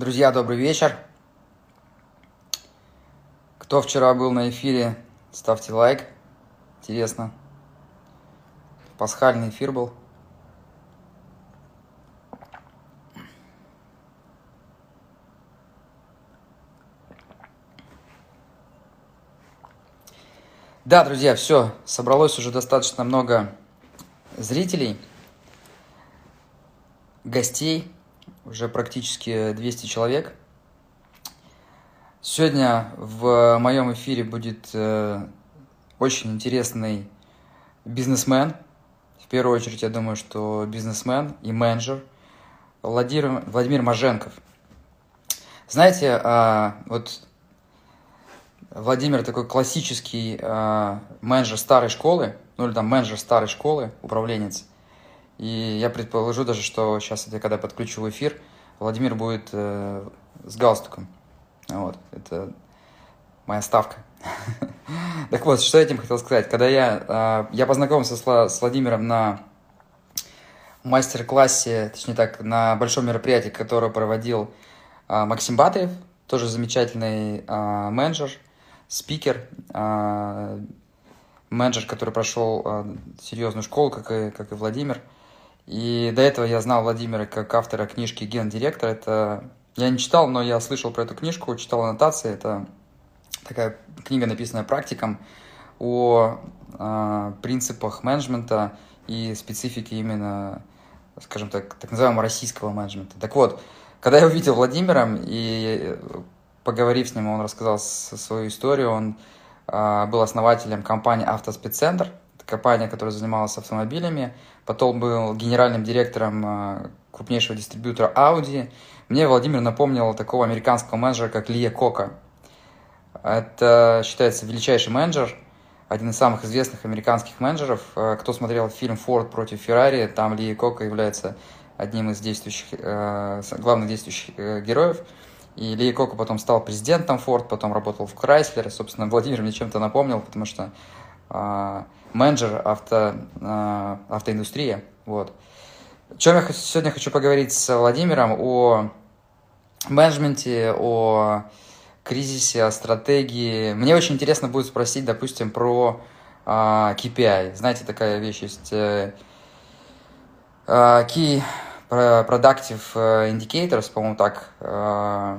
Друзья, добрый вечер. Кто вчера был на эфире, ставьте лайк. Интересно. Пасхальный эфир был. Да, друзья, все, собралось уже достаточно много зрителей, гостей, уже практически 200 человек. Сегодня в моем эфире будет э, очень интересный бизнесмен. В первую очередь, я думаю, что бизнесмен и менеджер Владимир, Владимир Маженков. Знаете, э, вот Владимир такой классический э, менеджер старой школы, ну или там менеджер старой школы, управленец. И я предположу даже, что сейчас, я когда подключу в эфир, Владимир будет э, с галстуком. Вот, это моя ставка. Так вот, что я этим хотел сказать. Когда я, а, я познакомился с Владимиром на мастер-классе, точнее так, на большом мероприятии, которое проводил а, Максим Батаев, тоже замечательный а, менеджер, спикер, менеджер, который прошел серьезную школу, как и, как и Владимир. И до этого я знал Владимира как автора книжки «Гендиректор». Это я не читал, но я слышал про эту книжку, читал аннотации. Это такая книга, написанная практиком о э, принципах менеджмента и специфике именно, скажем так, так называемого российского менеджмента. Так вот, когда я увидел Владимира и поговорив с ним, он рассказал свою историю, он э, был основателем компании «Автоспеццентр», компания, которая занималась автомобилями, потом был генеральным директором э, крупнейшего дистрибьютора Audi, мне Владимир напомнил такого американского менеджера, как Лия Кока. Это считается величайший менеджер, один из самых известных американских менеджеров. Э, кто смотрел фильм «Форд против Феррари», там Лия Кока является одним из действующих, э, главных действующих героев. И Лия Кока потом стал президентом Форд, потом работал в Крайслере. Собственно, Владимир мне чем-то напомнил, потому что менеджер авто, автоиндустрии. Вот. О чем я сегодня хочу поговорить с Владимиром о менеджменте, о кризисе, о стратегии. Мне очень интересно будет спросить, допустим, про э, KPI. Знаете, такая вещь есть э, э, Key Productive Indicators, по-моему, так. Э,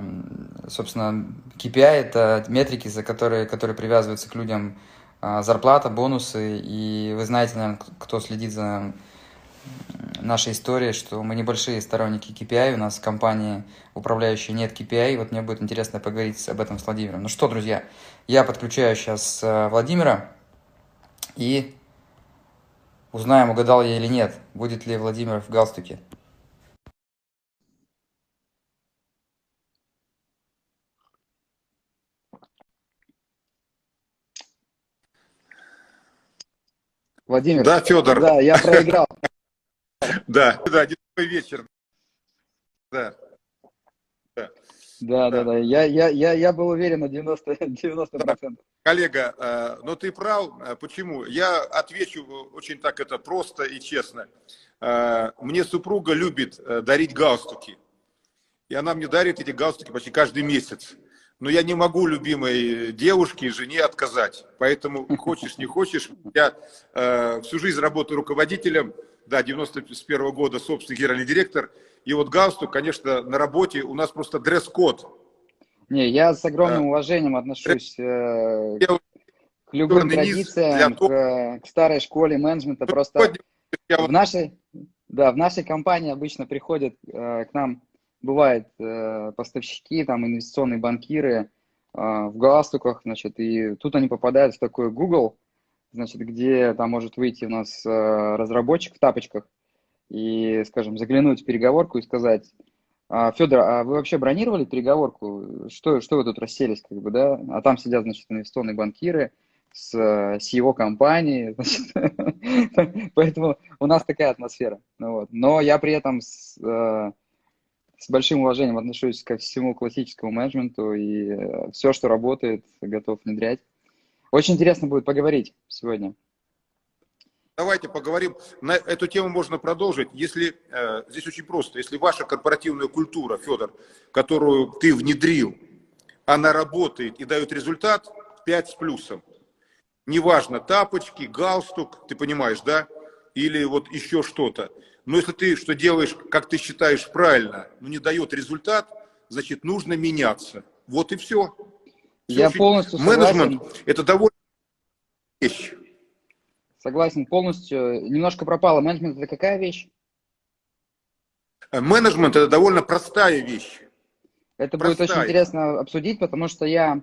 собственно, KPI – это метрики, за которые, которые привязываются к людям э, зарплата, бонусы. И вы знаете, наверное, кто следит за нашей истории, что мы небольшие сторонники KPI, у нас в компании управляющей нет KPI, вот мне будет интересно поговорить об этом с Владимиром. Ну что, друзья, я подключаю сейчас э, Владимира и узнаем, угадал я или нет, будет ли Владимир в галстуке. Владимир. Да, Федор. Да, я проиграл. Да, да, деловой вечер. Да. Да, да, да. Я, я, я, я был уверен на 90%. 90%. Да. Коллега, э, но ты прав. Э, почему? Я отвечу очень так это просто и честно. Э, мне супруга любит дарить галстуки. И она мне дарит эти галстуки почти каждый месяц. Но я не могу любимой девушке, жене отказать. Поэтому, хочешь, не хочешь, я всю жизнь работаю руководителем да, 91 -го года собственный генеральный директор. И вот галстук, конечно, на работе у нас просто дресс-код. Не, я с огромным уважением отношусь э, к любым традициям, к, к старой школе менеджмента. Просто в нашей, да, в нашей компании обычно приходят э, к нам, бывает, э, поставщики, там, инвестиционные банкиры э, в галстуках, значит, и тут они попадают в такой Google, значит, где там может выйти у нас э, разработчик в тапочках и, скажем, заглянуть в переговорку и сказать, «А, Федор, а вы вообще бронировали переговорку? Что, что вы тут расселись, как бы, да? А там сидят, значит, инвестиционные банкиры с CEO компании, значит, поэтому у нас такая атмосфера. Вот. Но я при этом с, э, с большим уважением отношусь ко всему классическому менеджменту и э, все, что работает, готов внедрять. Очень интересно будет поговорить сегодня. давайте поговорим. На эту тему можно продолжить. Если э, здесь очень просто. Если ваша корпоративная культура, Федор, которую ты внедрил, она работает и дает результат, 5 с плюсом. Неважно, тапочки, галстук, ты понимаешь, да? Или вот еще что-то. Но если ты что делаешь, как ты считаешь правильно, но не дает результат, значит, нужно меняться. Вот и все. все Я очень... полностью Менеджмент – это довольно вещь. Согласен полностью. Немножко пропало. Менеджмент – это какая вещь? Менеджмент – это довольно простая вещь. Это простая. будет очень интересно обсудить, потому что я,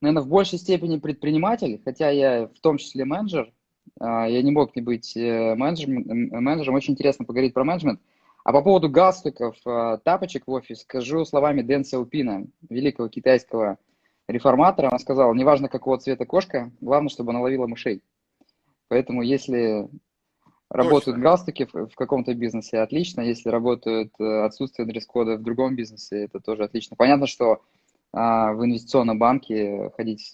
наверное, в большей степени предприниматель, хотя я в том числе менеджер. А, я не мог не быть э, менеджером. менеджером. Очень интересно поговорить про менеджмент. А по поводу галстуков, э, тапочек в офис, скажу словами Дэн Сяопина, великого китайского реформатора. Он сказал, неважно какого цвета кошка, главное, чтобы она ловила мышей. Поэтому если работают Точно. галстуки в, в каком-то бизнесе, отлично. Если работают э, отсутствие дресс-кода в другом бизнесе, это тоже отлично. Понятно, что а, в инвестиционном банке ходить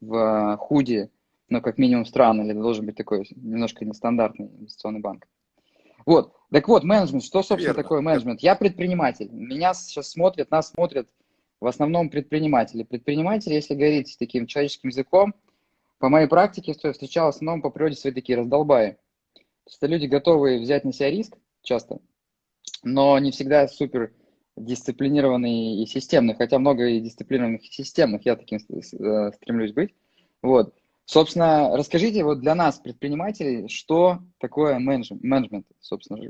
в худи, но как минимум странно, или должен быть такой немножко нестандартный инвестиционный банк. Вот. Так вот, менеджмент. Что, собственно, Верно. такое менеджмент? Я предприниматель. Меня сейчас смотрят, нас смотрят в основном предприниматели. Предприниматели, если говорить таким человеческим языком, по моей практике, что я встречал, в основном по природе свои такие раздолбаи. То есть это люди, готовые взять на себя риск часто, но не всегда супер дисциплинированные и системные, хотя много и дисциплинированных и системных, я таким э, стремлюсь быть. Вот. Собственно, расскажите вот для нас, предпринимателей, что такое менеджмент, собственно.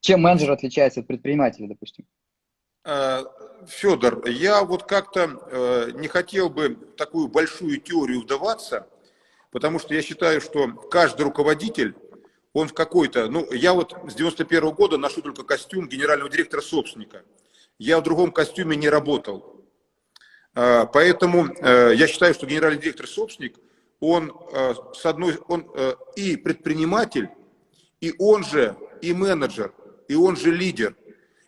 Чем менеджер отличается от предпринимателя, допустим? Э, Федор, я вот как-то э, не хотел бы в такую большую теорию вдаваться, потому что я считаю, что каждый руководитель, он в какой-то, ну, я вот с 91 -го года ношу только костюм генерального директора собственника. Я в другом костюме не работал. Э, поэтому я считаю, что генеральный директор собственник, он с одной, он и предприниматель, и он же и менеджер, и он же лидер –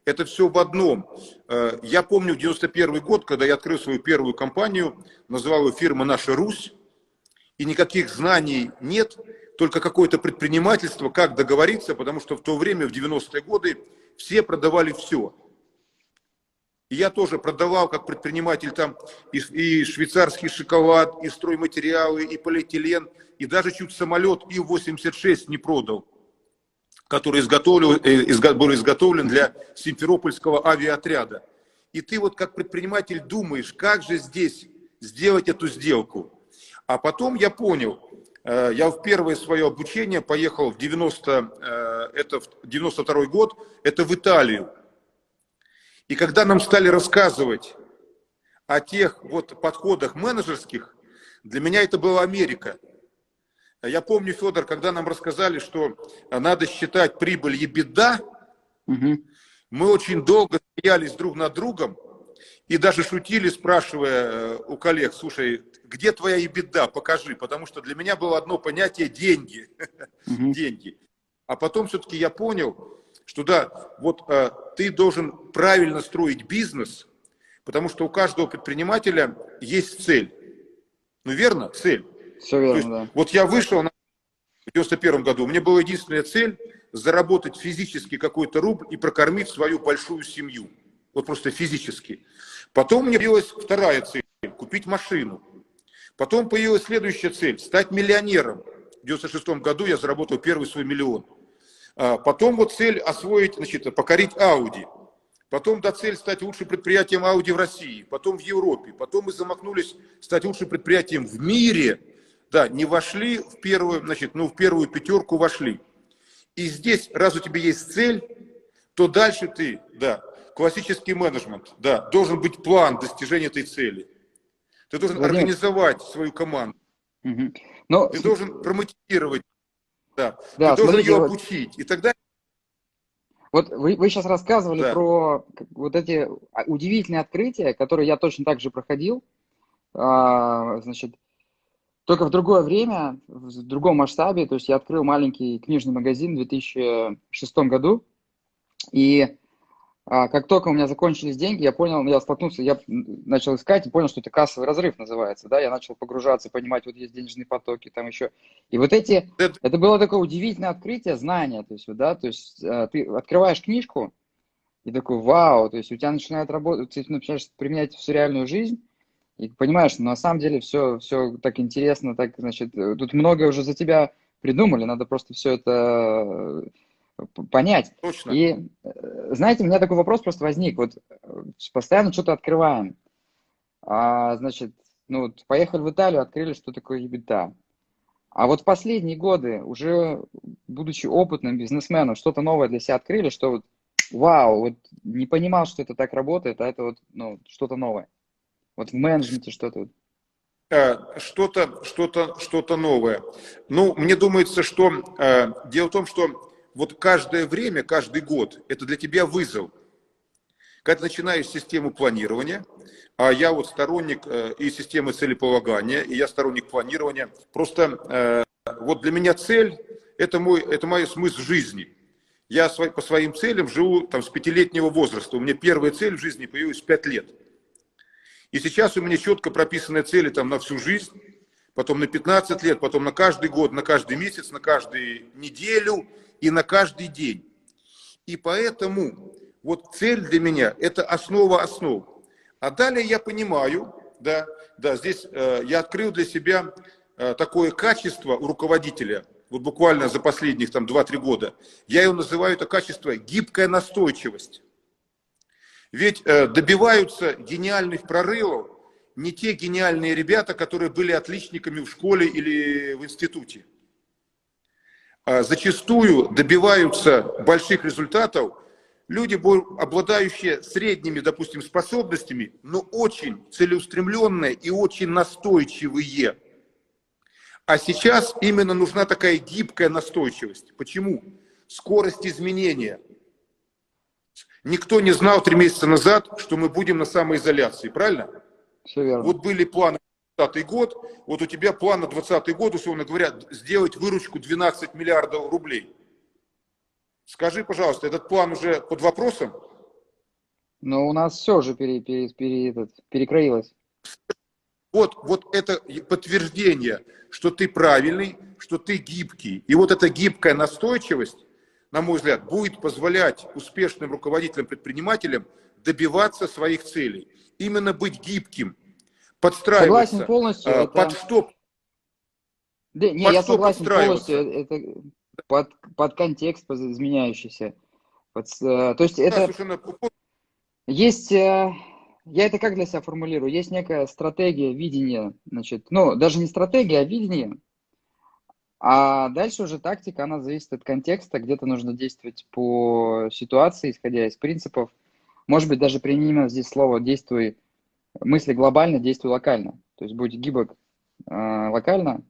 это все в одном. Э, я помню 91 год, когда я открыл свою первую компанию, называл ее фирма «Наша Русь», и никаких знаний нет, только какое-то предпринимательство, как договориться, потому что в то время, в 90-е годы, все продавали все. Я тоже продавал как предприниматель там и, и швейцарский шоколад, и стройматериалы, и полиэтилен, и даже чуть самолет И-86 не продал который изготовлен, э, был изготовлен для Симферопольского авиаотряда. И ты вот как предприниматель думаешь, как же здесь сделать эту сделку. А потом я понял, э, я в первое свое обучение поехал в 90, э, это 92 год, это в Италию. И когда нам стали рассказывать о тех вот подходах менеджерских, для меня это была Америка. Я помню, Федор, когда нам рассказали, что надо считать прибыль и беда, угу. мы очень долго стоялись друг над другом и даже шутили, спрашивая э, у коллег, слушай, где твоя и беда, покажи, потому что для меня было одно понятие деньги, угу. деньги. А потом все-таки я понял, что да, вот э, ты должен правильно строить бизнес, потому что у каждого предпринимателя есть цель. Ну верно, цель. Все верно, есть, да. Вот я вышел на... в 91 году, у меня была единственная цель заработать физически какой-то рубль и прокормить свою большую семью. Вот просто физически. Потом мне появилась вторая цель – купить машину. Потом появилась следующая цель – стать миллионером. В 96 году я заработал первый свой миллион. А потом вот цель освоить, значит, покорить Audi. Потом до цель стать лучшим предприятием Audi в России, потом в Европе. Потом мы замахнулись стать лучшим предприятием в мире – да, не вошли в первую, значит, ну, в первую пятерку вошли. И здесь, раз у тебя есть цель, то дальше ты, да, классический менеджмент, да, должен быть план достижения этой цели. Ты должен Владимир. организовать свою команду. Угу. Но... Ты должен промотивировать, да, да ты должен ее обучить. И тогда вот вы, вы сейчас рассказывали да. про вот эти удивительные открытия, которые я точно так же проходил. А, значит, только в другое время, в другом масштабе. То есть я открыл маленький книжный магазин в 2006 году. И а, как только у меня закончились деньги, я понял, я столкнулся, я начал искать и понял, что это кассовый разрыв называется, да, я начал погружаться, понимать, вот есть денежные потоки, там еще. И вот эти, это, это было такое удивительное открытие, знания, то есть, да, то есть а, ты открываешь книжку и такой, вау, то есть у тебя начинает работать, ты начинаешь применять всю реальную жизнь, и понимаешь, на самом деле все, все так интересно, так, значит, тут многое уже за тебя придумали, надо просто все это понять. Точно. И, э, знаете, у меня такой вопрос просто возник. Вот э, постоянно что-то открываем. А, значит, ну, вот поехали в Италию, открыли, что такое ебита. А вот в последние годы, уже будучи опытным бизнесменом, что-то новое для себя открыли, что вот, вау, вот не понимал, что это так работает, а это вот, ну, что-то новое. Вот в менеджменте что-то. Э, что-то, что-то, что-то новое. Ну, мне думается, что дело в том, что вот каждое время, каждый год, это для тебя вызов. Когда ты начинаешь систему планирования, а я вот сторонник э, и системы целеполагания, и я сторонник планирования, просто э, вот для меня цель – это мой, это мой смысл жизни. Я по своим целям живу там с пятилетнего возраста. У меня первая цель в жизни появилась в пять лет. И сейчас у меня четко прописаны цели там на всю жизнь, потом на 15 лет, потом на каждый год, на каждый месяц, на каждую неделю – и на каждый день. И поэтому вот цель для меня – это основа основ. А далее я понимаю, да, да, здесь э, я открыл для себя э, такое качество у руководителя, вот буквально за последних там 2-3 года, я его называю это качество гибкая настойчивость. Ведь э, добиваются гениальных прорывов не те гениальные ребята, которые были отличниками в школе или в институте. А, зачастую добиваются больших результатов люди, обладающие средними, допустим, способностями, но очень целеустремленные и очень настойчивые. А сейчас именно нужна такая гибкая настойчивость. Почему? Скорость изменения. Никто не знал три месяца назад, что мы будем на самоизоляции, правильно? Все верно. Вот были планы 2020 год, вот у тебя план на 2020 год, условно говоря, сделать выручку 12 миллиардов рублей. Скажи, пожалуйста, этот план уже под вопросом? Но у нас все же пере, пере, пере, этот, перекроилось. Вот, вот это подтверждение, что ты правильный, что ты гибкий. И вот эта гибкая настойчивость, на мой взгляд, будет позволять успешным руководителям-предпринимателям добиваться своих целей. Именно быть гибким – подстраиваться. Согласен полностью. А, это... Под что? Да, не, под я согласен полностью. Это под, под контекст изменяющийся. Под, э, то есть это... Совершенно... Есть... Э, я это как для себя формулирую? Есть некая стратегия, видение, значит, ну, даже не стратегия, а видение. А дальше уже тактика, она зависит от контекста, где-то нужно действовать по ситуации, исходя из принципов. Может быть, даже применимо здесь слово «действуй мысли глобально, действуй локально. То есть будь гибок э, локально,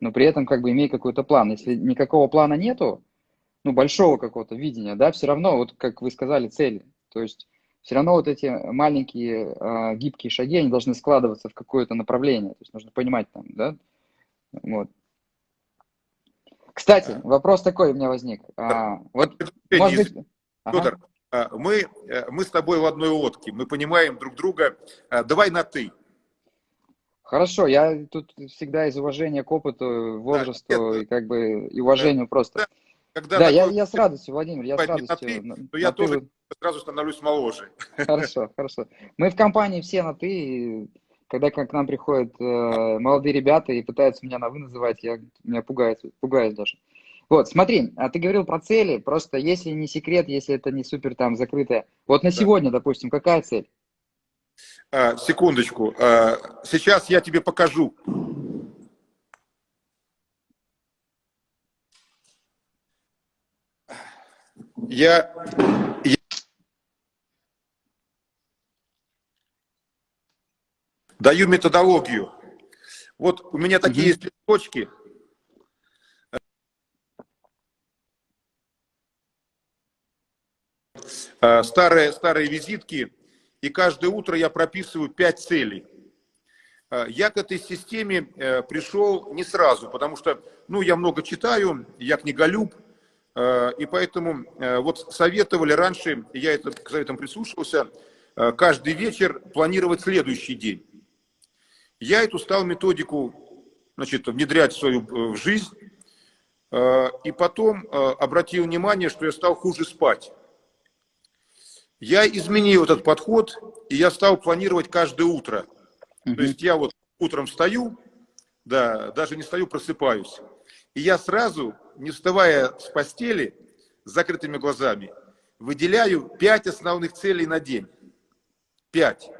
но при этом как бы имей какой-то план. Если никакого плана нету, ну, большого какого-то видения, да, все равно, вот как вы сказали, цели. То есть все равно вот эти маленькие э, гибкие шаги, они должны складываться в какое-то направление. То есть нужно понимать там, да, вот. Кстати, вопрос такой у меня возник. А, вот, может быть... Ага. А, мы, э, мы с тобой в одной лодке, мы понимаем друг друга. А, давай на «ты». Хорошо, я тут всегда из уважения к опыту, возрасту да, и как бы и уважению да, просто. Когда да, я, я с радостью, Владимир, я с радостью. На ты, то я тоже ты... сразу становлюсь моложе. Хорошо, хорошо. Мы в компании все на ты, когда к нам приходят э, молодые ребята и пытаются меня на вы называть, я меня пугает, пугаюсь даже. Вот, смотри, а ты говорил про цели, просто если не секрет, если это не супер там закрытое. Вот на сегодня, допустим, какая цель? А, секундочку. А, сейчас я тебе покажу. Я, я... даю методологию. Вот у меня такие угу. есть листочки. Э, старые, старые визитки, и каждое утро я прописываю пять целей. Э, я к этой системе э, пришел не сразу, потому что, ну, я много читаю, я книголюб, И поэтому вот советовали раньше, я это, к советам прислушивался, каждый вечер планировать следующий день. Я эту стал методику значит, внедрять в свою в жизнь. И потом обратил внимание, что я стал хуже спать. Я изменил этот подход, и я стал планировать каждое утро. Mm-hmm. То есть я вот утром встаю, да, даже не стою, просыпаюсь. И я сразу, не вставая с постели, с закрытыми глазами, выделяю пять основных целей на день. Пять.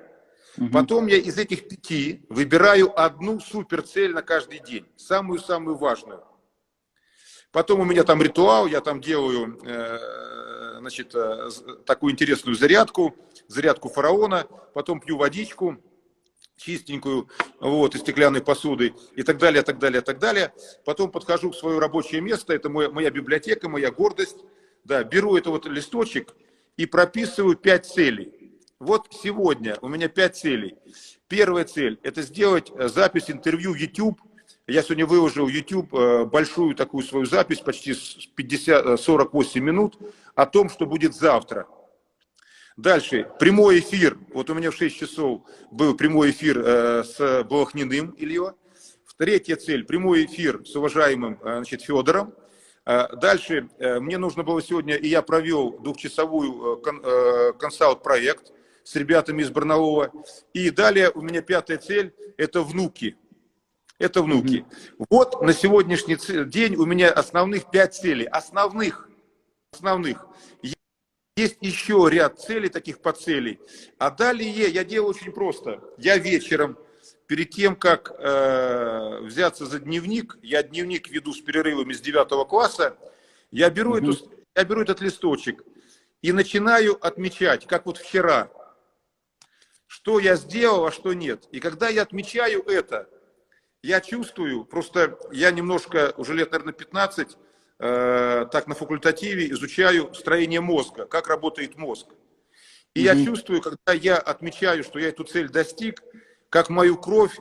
Угу. Потом я из этих пяти выбираю одну суперцель на каждый день, самую-самую важную. Потом у меня там ритуал, я там делаю э, значит, э, такую интересную зарядку, зарядку фараона, потом пью водичку, чистенькую, вот, из стеклянной посуды и так далее, так далее, так далее. Потом подхожу в свое рабочее место, это моя, моя библиотека, моя гордость. Да, беру этот вот листочек и прописываю пять целей. Вот сегодня у меня пять целей. Первая цель – это сделать э, запись интервью YouTube. Я сегодня выложил YouTube э, большую такую свою запись, почти 50, 48 минут, о том, что будет завтра – Дальше, прямой эфир. Вот у меня в 6 часов был прямой эфир э, с Балахниным Ильё. Третья цель, прямой эфир с уважаемым э, значит, Федором. Э, дальше, э, мне нужно было сегодня, и я провел двухчасовую э, кон, э, консалт-проект с ребятами из Барнаулова. И далее у меня пятая цель – это внуки. Это внуки. Mm-hmm. Вот на сегодняшний день у меня основных пять целей. Основных. Основных. Есть еще ряд целей, таких подцелей. А далее я делаю очень просто. Я вечером, перед тем, как э, взяться за дневник, я дневник веду с перерывами с 9 класса, я беру, mm-hmm. эту, я беру этот листочек и начинаю отмечать, как вот вчера, что я сделал, а что нет. И когда я отмечаю это, я чувствую, просто я немножко, уже лет, наверное, 15, Э, так на факультативе изучаю строение мозга, как работает мозг. И mm-hmm. я чувствую, когда я отмечаю, что я эту цель достиг, как мою кровь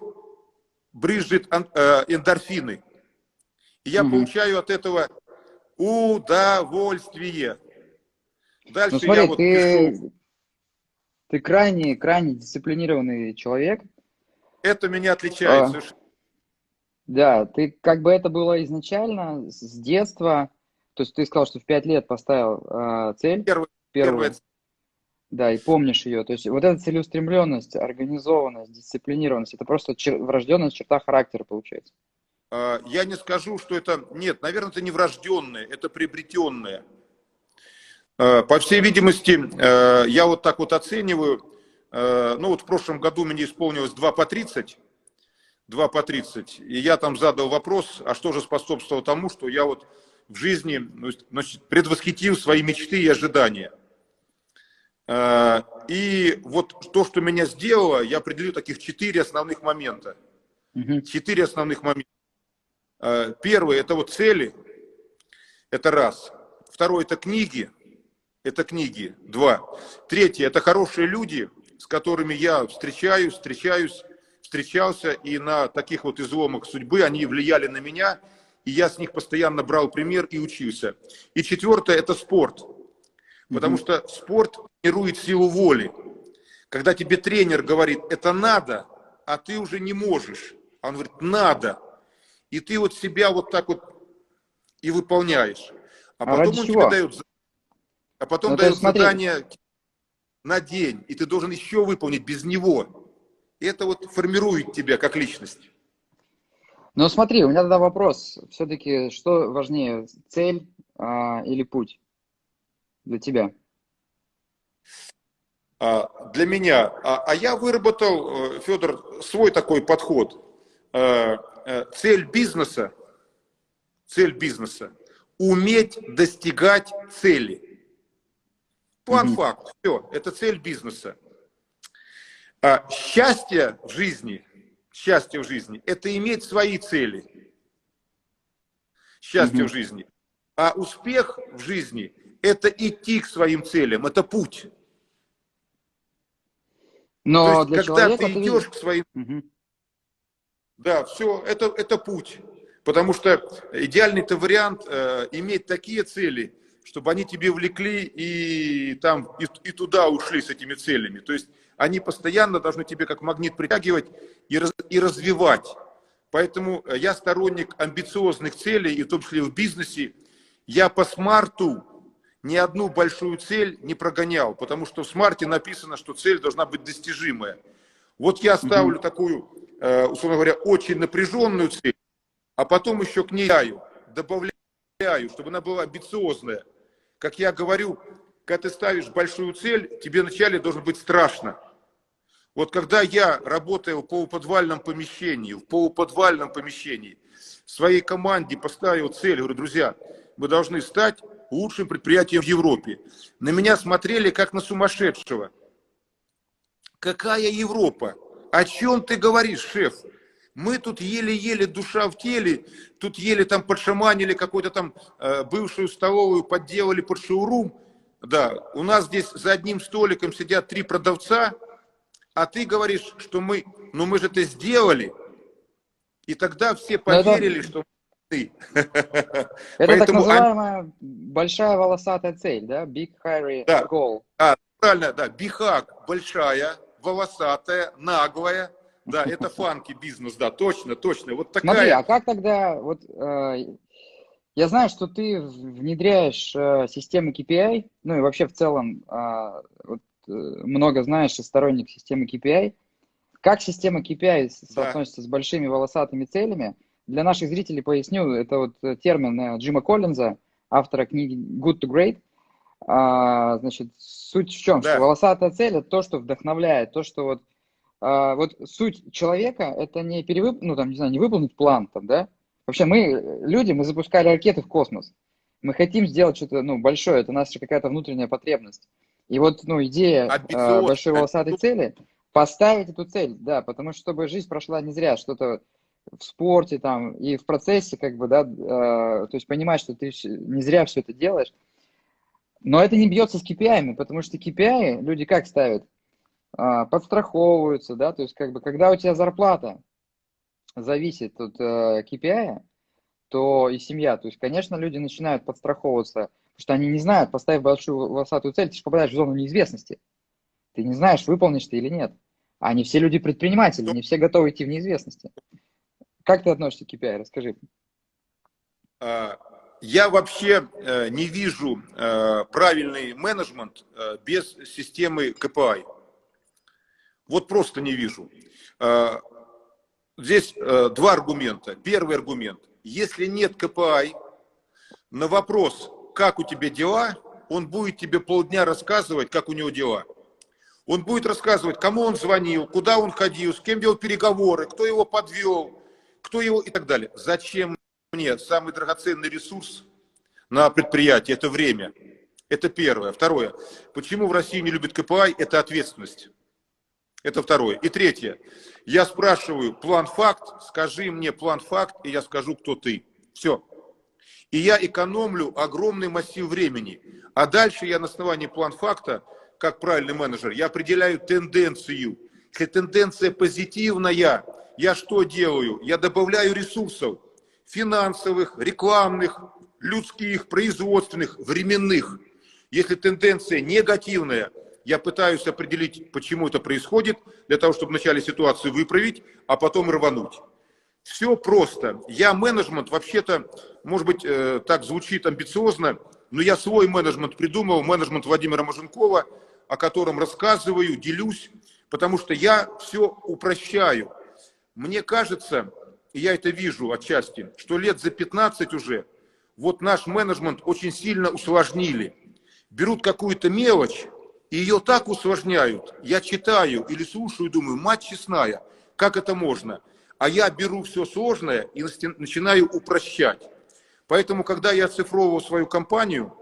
брызжет э, эндорфины. И я mm-hmm. получаю от этого удовольствие. Дальше ну, смотри, я вот ты, пишу... ты крайне, крайне дисциплинированный человек. Это меня отличает а, совершенно. Да, ты как бы это было изначально с детства. То есть ты сказал, что в пять лет поставил э, цель. Первый, первую. Первая. Да, и помнишь ее. То есть вот эта целеустремленность, организованность, дисциплинированность, это просто чер- врожденная черта характера получается. А, я не скажу, что это... Нет, наверное, это не врожденное, это приобретенное. А, по всей видимости, я вот так вот оцениваю. Ну вот в прошлом году мне исполнилось 2 по 30. 2 по 30. И я там задал вопрос, а что же способствовало тому, что я вот в жизни ну, значит, предвосхитил свои мечты и ожидания. А, и вот то, что меня сделало, я определю таких четыре основных момента. Четыре основных момента. А, первый – это вот цели, это раз. Второй – это книги, это книги, два. Третье – это хорошие люди, с которыми я встречаюсь, встречаюсь, встречался, и на таких вот изломах судьбы они влияли на меня, и я с них постоянно брал пример и учился. И четвертое – это спорт. Потому mm-hmm. что спорт тренирует силу воли. Когда тебе тренер говорит, это надо, а ты уже не можешь. Он говорит, надо. И ты вот себя вот так вот и выполняешь. А, а потом он чего? тебе дает, а потом ну, дает задание на день, и ты должен еще выполнить без него. И это вот формирует тебя как личность. Ну смотри, у меня тогда вопрос. Все-таки что важнее, цель а, или путь для тебя? А, для меня. А, а я выработал, э, Федор, свой такой подход. А, а, цель бизнеса, цель бизнеса, уметь достигать цели. План-факт, mm-hmm. все, это цель бизнеса. А счастье в жизни, счастье в жизни – это иметь свои цели. Счастье mm-hmm. в жизни. А успех в жизни – это идти к своим целям, это путь. Но То есть, когда ты идешь ты... к своим... Угу. Да, все, это, это путь. Потому что идеальный-то вариант э, иметь такие цели, чтобы они тебе влекли и там и, и туда ушли с этими целями. То есть они постоянно должны тебе как магнит притягивать и, раз, и развивать. Поэтому э, я сторонник амбициозных целей, и в том числе в бизнесе. Я по смарту ни одну большую цель не прогонял, потому что в смарте написано, что цель должна быть достижимая. Вот я ставлю mm-hmm. такую, э, условно говоря, очень напряженную цель, а потом еще к ней добавляю, чтобы она была амбициозная. Как я говорю, когда ты ставишь большую цель, тебе вначале должно быть страшно. Вот когда я работаю в полуподвальном помещении, в полуподвальном помещении, своей команде поставил цель, говорю, друзья, мы должны стать лучшим предприятием в Европе. На меня смотрели как на сумасшедшего. Какая Европа? О чем ты говоришь, шеф? Мы тут еле-еле душа в теле, тут еле там подшаманили какую-то там э, бывшую столовую, подделали под шоурум. Да, у нас здесь за одним столиком сидят три продавца, а ты говоришь, что мы, ну мы же это сделали. И тогда все поверили, это... что ты. Это Поэтому так называемая большая волосатая цель, да? Big hairy да. goal. А, правильно, да. Бихак большая, волосатая, наглая, да, это фанки бизнес, да, точно, точно. Вот такая. Смотри, а как тогда, вот э, я знаю, что ты внедряешь э, систему KPI, ну и вообще в целом э, вот, много знаешь и сторонник системы KPI. Как система KPI соотносится да. с большими волосатыми целями? Для наших зрителей поясню, это вот термин э, Джима Коллинза, автора книги Good to Great. А, значит, суть в чем? Да. Что волосатая цель – это то, что вдохновляет, то, что вот а, вот суть человека это не перевып, ну там не знаю, не выполнить план там, да. Вообще мы люди, мы запускали ракеты в космос. Мы хотим сделать что-то ну большое, это наша какая-то внутренняя потребность. И вот ну идея э, большой волосатой цели поставить эту цель, да, потому что чтобы жизнь прошла не зря, что-то в спорте там и в процессе как бы, да, э, то есть понимать, что ты не зря все это делаешь. Но это не бьется с KPI, потому что KPI люди как ставят? А, подстраховываются, да, то есть как бы когда у тебя зарплата зависит от э, KPI, то и семья, то есть, конечно, люди начинают подстраховываться, потому что они не знают, поставив большую волосатую цель, ты же попадаешь в зону неизвестности. Ты не знаешь, выполнишь ты или нет. А не все люди предприниматели, не все готовы идти в неизвестности. Как ты относишься к KPI? Расскажи. А, я вообще э, не вижу э, правильный менеджмент без системы KPI. Вот просто не вижу. Здесь э, два аргумента. Первый аргумент. Если нет КПИ, на вопрос, как у тебя дела, он будет тебе полдня рассказывать, как у него дела. Он будет рассказывать, кому он звонил, куда он ходил, с кем делал переговоры, кто его подвел, кто его и так далее. Зачем мне самый драгоценный ресурс на предприятии – это время. Это первое. Второе. Почему в России не любят КПИ? Это ответственность. Это второе. И третье. Я спрашиваю план-факт, скажи мне план-факт, и я скажу, кто ты. Все. И я экономлю огромный массив времени. А дальше я на основании план-факта, как правильный менеджер, я определяю тенденцию. Если тенденция позитивная, я что делаю? Я добавляю ресурсов финансовых, рекламных, людских, производственных, временных. Если тенденция негативная, я пытаюсь определить, почему это происходит, для того, чтобы вначале ситуацию выправить, а потом рвануть. Все просто. Я менеджмент, вообще-то, может быть, э, так звучит амбициозно, но я свой менеджмент придумал, менеджмент Владимира Маженкова, о котором рассказываю, делюсь, потому что я все упрощаю. Мне кажется, и я это вижу отчасти, что лет за 15 уже вот наш менеджмент очень сильно усложнили. Берут какую-то мелочь, и ее так усложняют. Я читаю или слушаю, думаю, мать честная, как это можно? А я беру все сложное и начинаю упрощать. Поэтому, когда я оцифровывал свою компанию,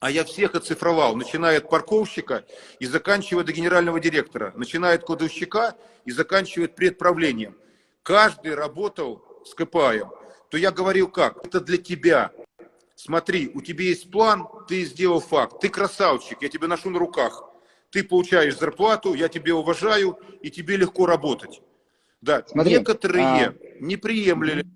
а я всех оцифровал, начиная от парковщика и заканчивая до генерального директора, начиная от кладовщика и заканчивая предправлением. Каждый работал с КПАем. То я говорил как? Это для тебя смотри, у тебя есть план, ты сделал факт, ты красавчик, я тебя ношу на руках, ты получаешь зарплату, я тебя уважаю, и тебе легко работать. Да, смотри, некоторые а... не приемлили.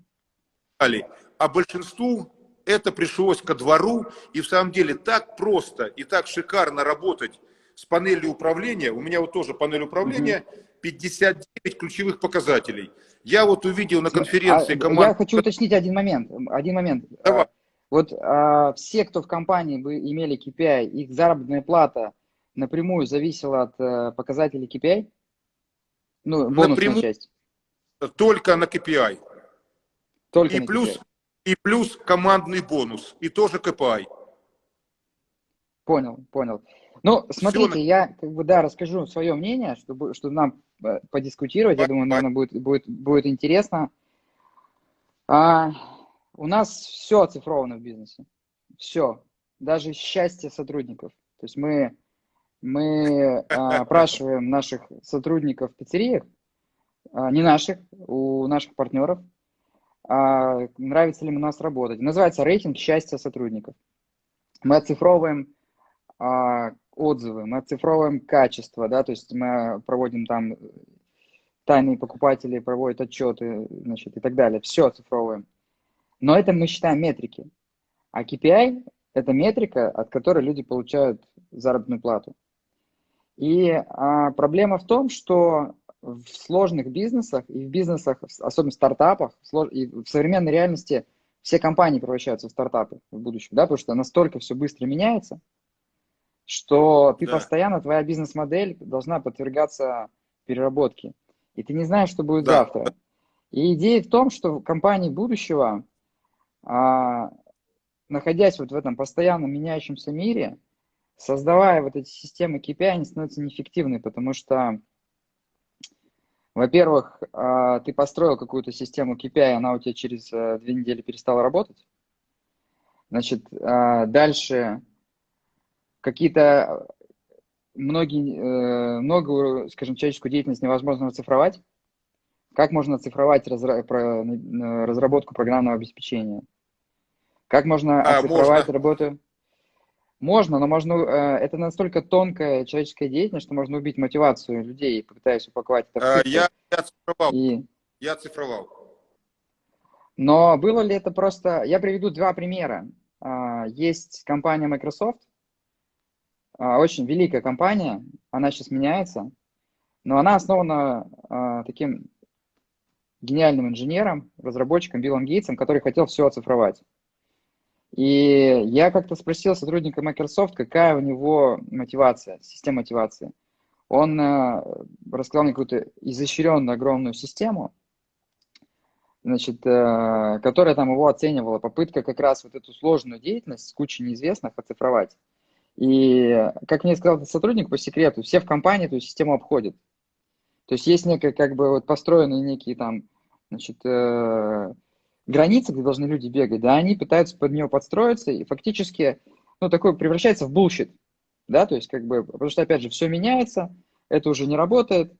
А большинству это пришлось ко двору, и в самом деле так просто и так шикарно работать с панелью управления. У меня вот тоже панель управления, 59 ключевых показателей. Я вот увидел на конференции а, команд... Я хочу уточнить один момент. Один момент. Давай. Вот а, все, кто в компании бы имели KPI, их заработная плата напрямую зависела от а, показателей KPI? Ну, бонусная напрямую, часть. Только на KPI. Только и на плюс, KPI. И плюс командный бонус. И тоже KPI. Понял, понял. Ну, смотрите, я как бы, да, расскажу свое мнение, чтобы, чтобы нам э, подискутировать. Я думаю, наверное, будет, будет, будет интересно. А, у нас все оцифровано в бизнесе. Все. Даже счастье сотрудников. То есть мы, мы а, опрашиваем наших сотрудников в пиццериях, а, не наших, у наших партнеров, а, нравится ли у нас работать. Называется рейтинг счастья сотрудников. Мы оцифровываем отзывы, мы оцифровываем качество, да, то есть мы проводим там тайные покупатели проводят отчеты, значит, и так далее. Все оцифровываем. Но это мы считаем метрики. А KPI – это метрика, от которой люди получают заработную плату. И а, проблема в том, что в сложных бизнесах и в бизнесах, особенно в стартапах, и в современной реальности все компании превращаются в стартапы в будущем, да, потому что настолько все быстро меняется – что ты да. постоянно, твоя бизнес-модель должна подвергаться переработке. И ты не знаешь, что будет да. завтра. И идея в том, что компании будущего, а, находясь вот в этом постоянно меняющемся мире, создавая вот эти системы KPI, они становятся неэффективны, потому что, во-первых, а, ты построил какую-то систему KPI, она у тебя через а, две недели перестала работать. Значит, а, дальше какие-то многие, э, многую, скажем, человеческую деятельность невозможно оцифровать. Как можно оцифровать разработку программного обеспечения? Как можно а, оцифровать можно. работу? Можно, но можно, э, это настолько тонкая человеческая деятельность, что можно убить мотивацию людей, пытаясь упаковать это а, я, я цифровал. И... Я цифровал. Но было ли это просто... Я приведу два примера. А, есть компания Microsoft, а, очень великая компания, она сейчас меняется, но она основана а, таким гениальным инженером, разработчиком Биллом Гейтсом, который хотел все оцифровать. И я как-то спросил сотрудника Microsoft, какая у него мотивация, система мотивации. Он э, рассказал мне какую-то изощренную огромную систему, значит, э, которая там его оценивала. Попытка как раз вот эту сложную деятельность с кучей неизвестных оцифровать. И, как мне сказал сотрудник по секрету, все в компании эту систему обходят. То есть есть некая, как бы, вот построенные некие там, значит, э, границы, где должны люди бегать, да, они пытаются под нее подстроиться, и фактически, ну, такое превращается в bullshit, да, то есть, как бы, потому что, опять же, все меняется, это уже не работает.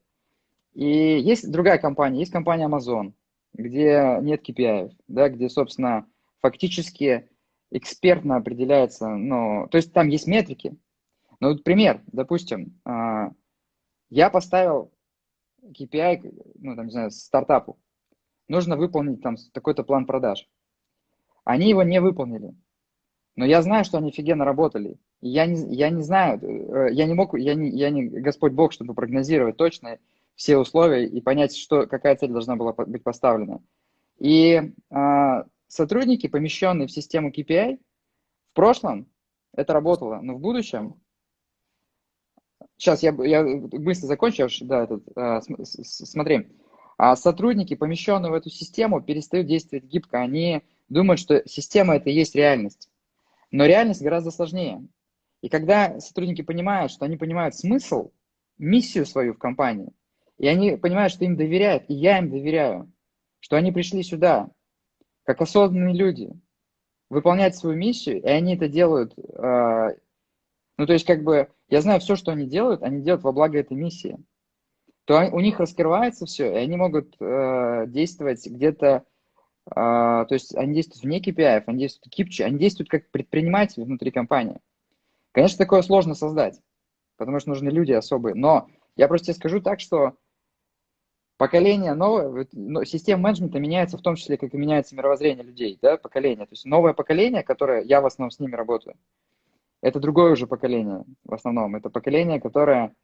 И есть другая компания, есть компания Amazon, где нет KPI, да, где, собственно, фактически экспертно определяется, ну, то есть там есть метрики. Ну, вот пример, допустим, а, я поставил KPI, ну, там, не знаю, стартапу. Нужно выполнить там такой-то план продаж. Они его не выполнили. Но я знаю, что они офигенно работали. я не, я не знаю, э, я не мог, я не, я не Господь Бог, чтобы прогнозировать точно все условия и понять, что, какая цель должна была быть поставлена. И а, сотрудники, помещенные в систему KPI, в прошлом это работало, но в будущем... Сейчас я, я быстро закончу, да, этот, а, смотри. А сотрудники, помещенные в эту систему, перестают действовать гибко. Они думают, что система это и есть реальность. Но реальность гораздо сложнее. И когда сотрудники понимают, что они понимают смысл, миссию свою в компании, и они понимают, что им доверяют, и я им доверяю, что они пришли сюда как осознанные люди, выполнять свою миссию, и они это делают. Э, ну, то есть, как бы, я знаю все, что они делают, они делают во благо этой миссии. То у них раскрывается все, и они могут э, действовать где-то, э, то есть они действуют вне KPI, они действуют кипчи, они действуют как предприниматели внутри компании. Конечно, такое сложно создать, потому что нужны люди особые, но я просто тебе скажу так, что поколение новое, система менеджмента меняется в том числе, как и меняется мировоззрение людей, да, поколение. То есть новое поколение, которое, я в основном с ними работаю, это другое уже поколение в основном. Это поколение, которое,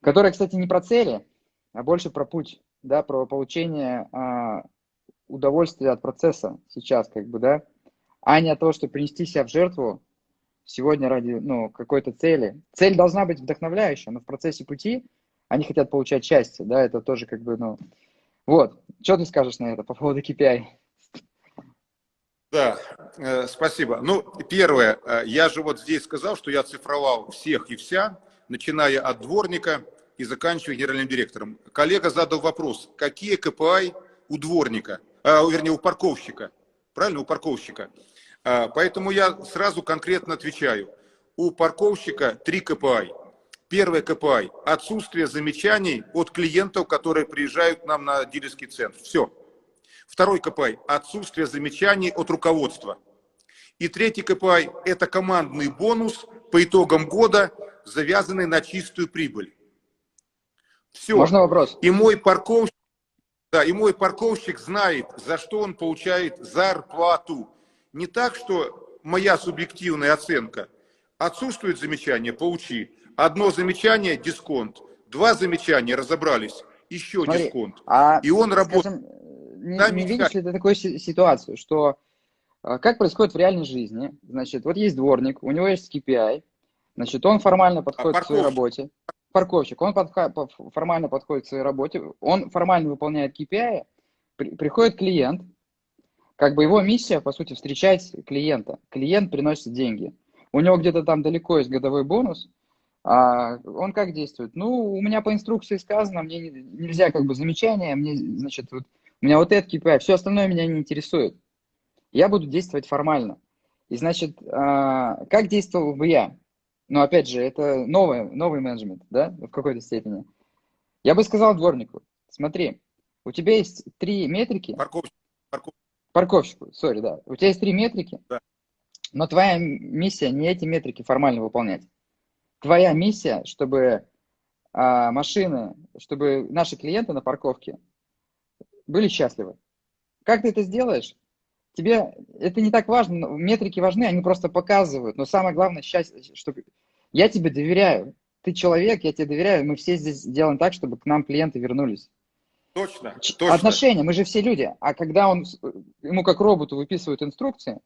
которое, кстати, не про цели, а больше про путь, да, про получение а, удовольствия от процесса сейчас, как бы, да, а не от того, чтобы принести себя в жертву сегодня ради, ну, какой-то цели. Цель должна быть вдохновляющая, но в процессе пути они хотят получать счастье, да, это тоже как бы, ну, вот. Что ты скажешь на это по поводу KPI? Да, э, спасибо. Ну, первое, э, я же вот здесь сказал, что я цифровал всех и вся, начиная от дворника и заканчивая генеральным директором. Коллега задал вопрос, какие КПИ у дворника, э, вернее, у парковщика, правильно, у парковщика. Э, поэтому я сразу конкретно отвечаю. У парковщика три КПИ. Первое КПИ – отсутствие замечаний от клиентов, которые приезжают к нам на дилерский центр. Все. Второй КПИ – отсутствие замечаний от руководства. И третий КПИ – это командный бонус по итогам года, завязанный на чистую прибыль. Все. Можно вопрос? И мой парковщик, да, и мой парковщик знает, за что он получает зарплату. Не так, что моя субъективная оценка. Отсутствует замечание – получи. Одно замечание – дисконт. Два замечания – разобрались. Еще Смотри, дисконт. А, и он работает. Не, да, не видишь ли ты такую ситуацию, что а, как происходит в реальной жизни? Значит, вот есть дворник, у него есть KPI, значит, он формально подходит а к своей работе. Парковщик, он под, формально подходит к своей работе, он формально выполняет KPI, при, приходит клиент, как бы его миссия, по сути, встречать клиента. Клиент приносит деньги. У него где-то там далеко есть годовой бонус, а он как действует? Ну, у меня по инструкции сказано, мне нельзя как бы замечания, мне, значит, вот, у меня вот это KPI, все остальное меня не интересует. Я буду действовать формально. И, значит, а, как действовал бы я? Ну, опять же, это новый, новый менеджмент, да, в какой-то степени. Я бы сказал дворнику, смотри, у тебя есть три метрики. Парковщик. Парковщик. Парковщику, сори, да. У тебя есть три метрики, да. но твоя миссия не эти метрики формально выполнять твоя миссия, чтобы а, машины, чтобы наши клиенты на парковке были счастливы. Как ты это сделаешь? Тебе это не так важно, метрики важны, они просто показывают. Но самое главное, счастье, чтобы я тебе доверяю. Ты человек, я тебе доверяю. Мы все здесь делаем так, чтобы к нам клиенты вернулись. Точно, точно. Отношения, мы же все люди. А когда он, ему как роботу выписывают инструкции,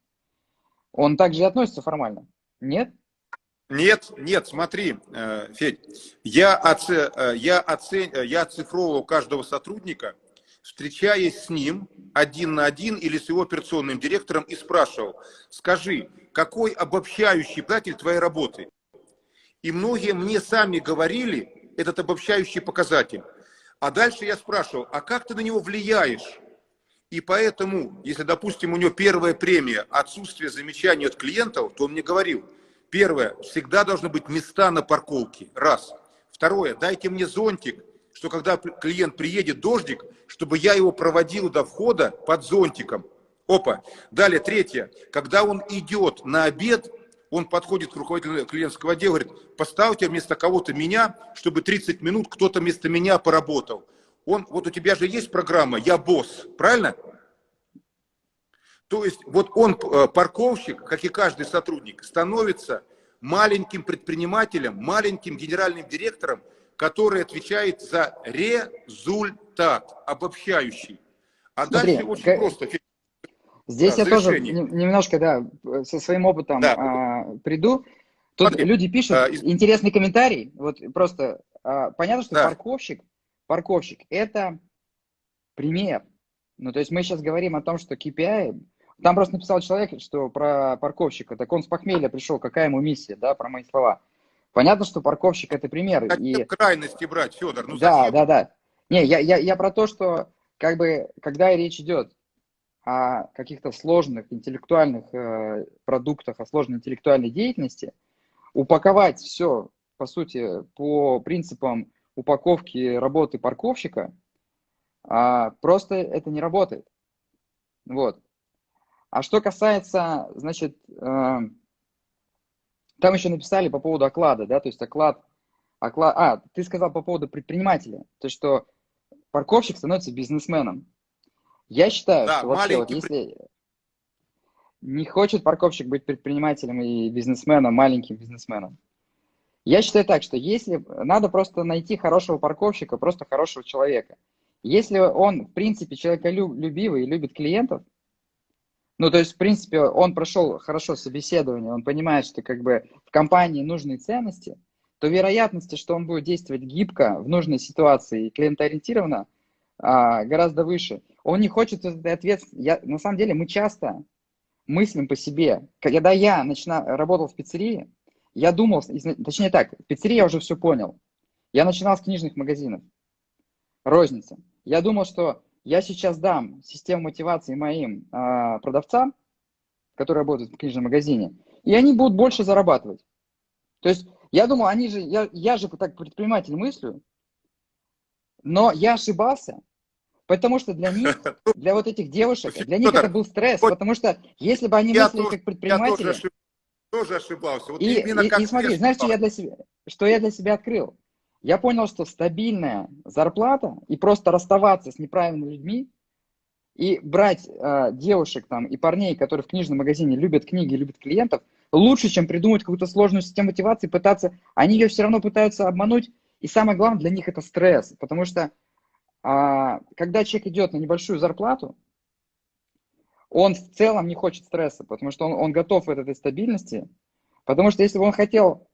он также и относится формально. Нет? Нет, нет, смотри, э, Федь, я, оце, э, я, оцен, э, я оцифровывал каждого сотрудника, встречаясь с ним один на один или с его операционным директором и спрашивал, скажи, какой обобщающий показатель твоей работы? И многие мне сами говорили этот обобщающий показатель. А дальше я спрашивал, а как ты на него влияешь? И поэтому, если, допустим, у него первая премия отсутствие замечаний от клиентов, то он мне говорил – Первое, всегда должны быть места на парковке. Раз. Второе, дайте мне зонтик, что когда клиент приедет, дождик, чтобы я его проводил до входа под зонтиком. Опа. Далее, третье, когда он идет на обед, он подходит к руководителю клиентского отдела, говорит, поставьте вместо кого-то меня, чтобы 30 минут кто-то вместо меня поработал. Он, вот у тебя же есть программа «Я босс», правильно? То есть вот он, э, парковщик, как и каждый сотрудник, становится маленьким предпринимателем, маленьким генеральным директором, который отвечает за результат, обобщающий. А Смотри, дальше очень как... просто. Здесь да, я тоже немножко, да, со своим опытом да. а, приду. Тут Смотри, люди пишут а, из... интересный комментарий. Вот просто а, понятно, что да. парковщик, парковщик это пример. Ну, то есть мы сейчас говорим о том, что KPI там просто написал человек, что про парковщика. Так он с похмелья пришел, какая ему миссия, да, про мои слова. Понятно, что парковщик это пример. и... крайности брать, Федор. Ну, да, зачем? да, да. Не, я, я, я про то, что как бы, когда речь идет о каких-то сложных интеллектуальных э, продуктах, о сложной интеллектуальной деятельности, упаковать все, по сути, по принципам упаковки работы парковщика, а, просто это не работает. Вот. А что касается, значит, э, там еще написали по поводу оклада, да, то есть оклад, оклад, а, ты сказал по поводу предпринимателя, то есть что парковщик становится бизнесменом. Я считаю, Да, что вообще вот если не хочет парковщик быть предпринимателем и бизнесменом, маленьким бизнесменом. Я считаю так, что если надо просто найти хорошего парковщика, просто хорошего человека. Если он, в принципе, человеколюбивый и любит клиентов, ну, то есть, в принципе, он прошел хорошо собеседование, он понимает, что как бы в компании нужны ценности, то вероятности, что он будет действовать гибко в нужной ситуации и клиентоориентированно, а, гораздо выше. Он не хочет этой ответственности. Я, на самом деле мы часто мыслим по себе. Когда я начинал, работал в пиццерии, я думал, точнее так, в пиццерии я уже все понял. Я начинал с книжных магазинов, розница. Я думал, что я сейчас дам систему мотивации моим э, продавцам, которые работают в книжном магазине, и они будут больше зарабатывать. То есть я думал, они же, я, я же так предприниматель мыслю, но я ошибался, потому что для них, для вот этих девушек, для них это был стресс, потому что если бы они мыслили как предприниматели... Я тоже ошибался. Вот и, и, и смотри, знаешь, что я, для себя, что я для себя открыл? Я понял, что стабильная зарплата и просто расставаться с неправильными людьми и брать э, девушек там и парней, которые в книжном магазине любят книги, любят клиентов, лучше, чем придумать какую-то сложную систему мотивации, пытаться, они ее все равно пытаются обмануть, и самое главное для них это стресс, потому что а, когда человек идет на небольшую зарплату, он в целом не хочет стресса, потому что он, он готов в этой стабильности, потому что если бы он хотел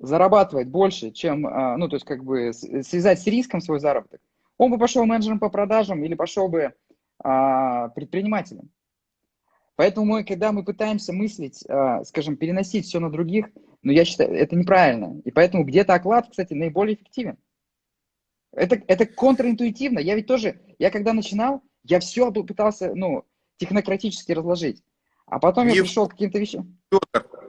зарабатывать больше, чем, а, ну, то есть как бы связать с риском свой заработок, он бы пошел менеджером по продажам или пошел бы а, предпринимателем. Поэтому мы, когда мы пытаемся мыслить, а, скажем, переносить все на других, ну, я считаю, это неправильно. И поэтому где-то оклад, кстати, наиболее эффективен. Это, это контринтуитивно. Я ведь тоже, я когда начинал, я все пытался, ну, технократически разложить. А потом ни я пришел к каким-то вещам.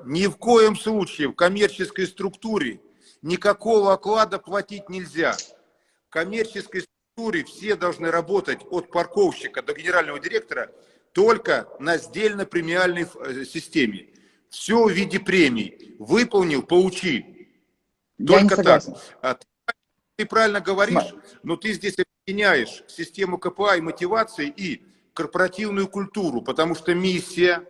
Ни в коем случае в коммерческой структуре никакого оклада платить нельзя. В коммерческой структуре все должны работать от парковщика до генерального директора только на сдельно-премиальной э, системе. Все в виде премий. Выполнил, получи. Только так. А ты правильно говоришь, но ты здесь объединяешь систему КПА и мотивации и корпоративную культуру, потому что миссия,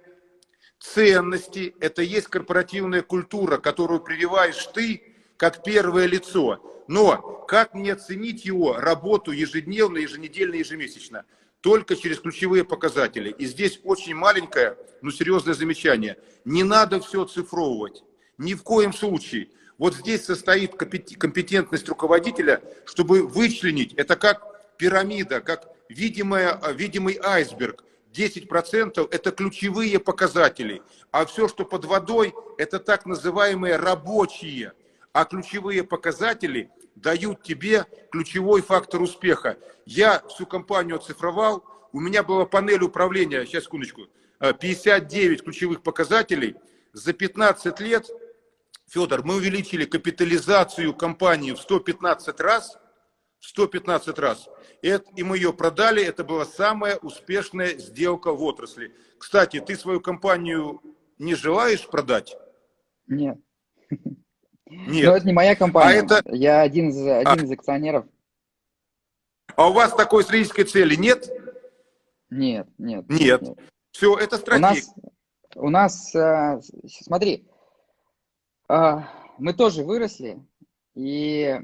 ценности – это есть корпоративная культура, которую прививаешь ты как первое лицо. Но как мне оценить его работу ежедневно, еженедельно, ежемесячно? Только через ключевые показатели. И здесь очень маленькое, но серьезное замечание. Не надо все оцифровывать. Ни в коем случае. Вот здесь состоит компетентность руководителя, чтобы вычленить, это как пирамида, как видимая, видимый айсберг. 10% это ключевые показатели, а все, что под водой, это так называемые рабочие. А ключевые показатели дают тебе ключевой фактор успеха. Я всю компанию оцифровал, у меня была панель управления, сейчас секундочку, 59 ключевых показателей. За 15 лет Федор, мы увеличили капитализацию компании в 115 раз, 115 раз. И мы ее продали, это была самая успешная сделка в отрасли. Кстати, ты свою компанию не желаешь продать? Нет. Нет. Но это не моя компания. А это... Я один из, один а... из акционеров. А у вас такой стратегической цели нет? Нет, нет. Нет. нет. Все, это стратегия. У нас, у нас э, смотри, а, мы тоже выросли, и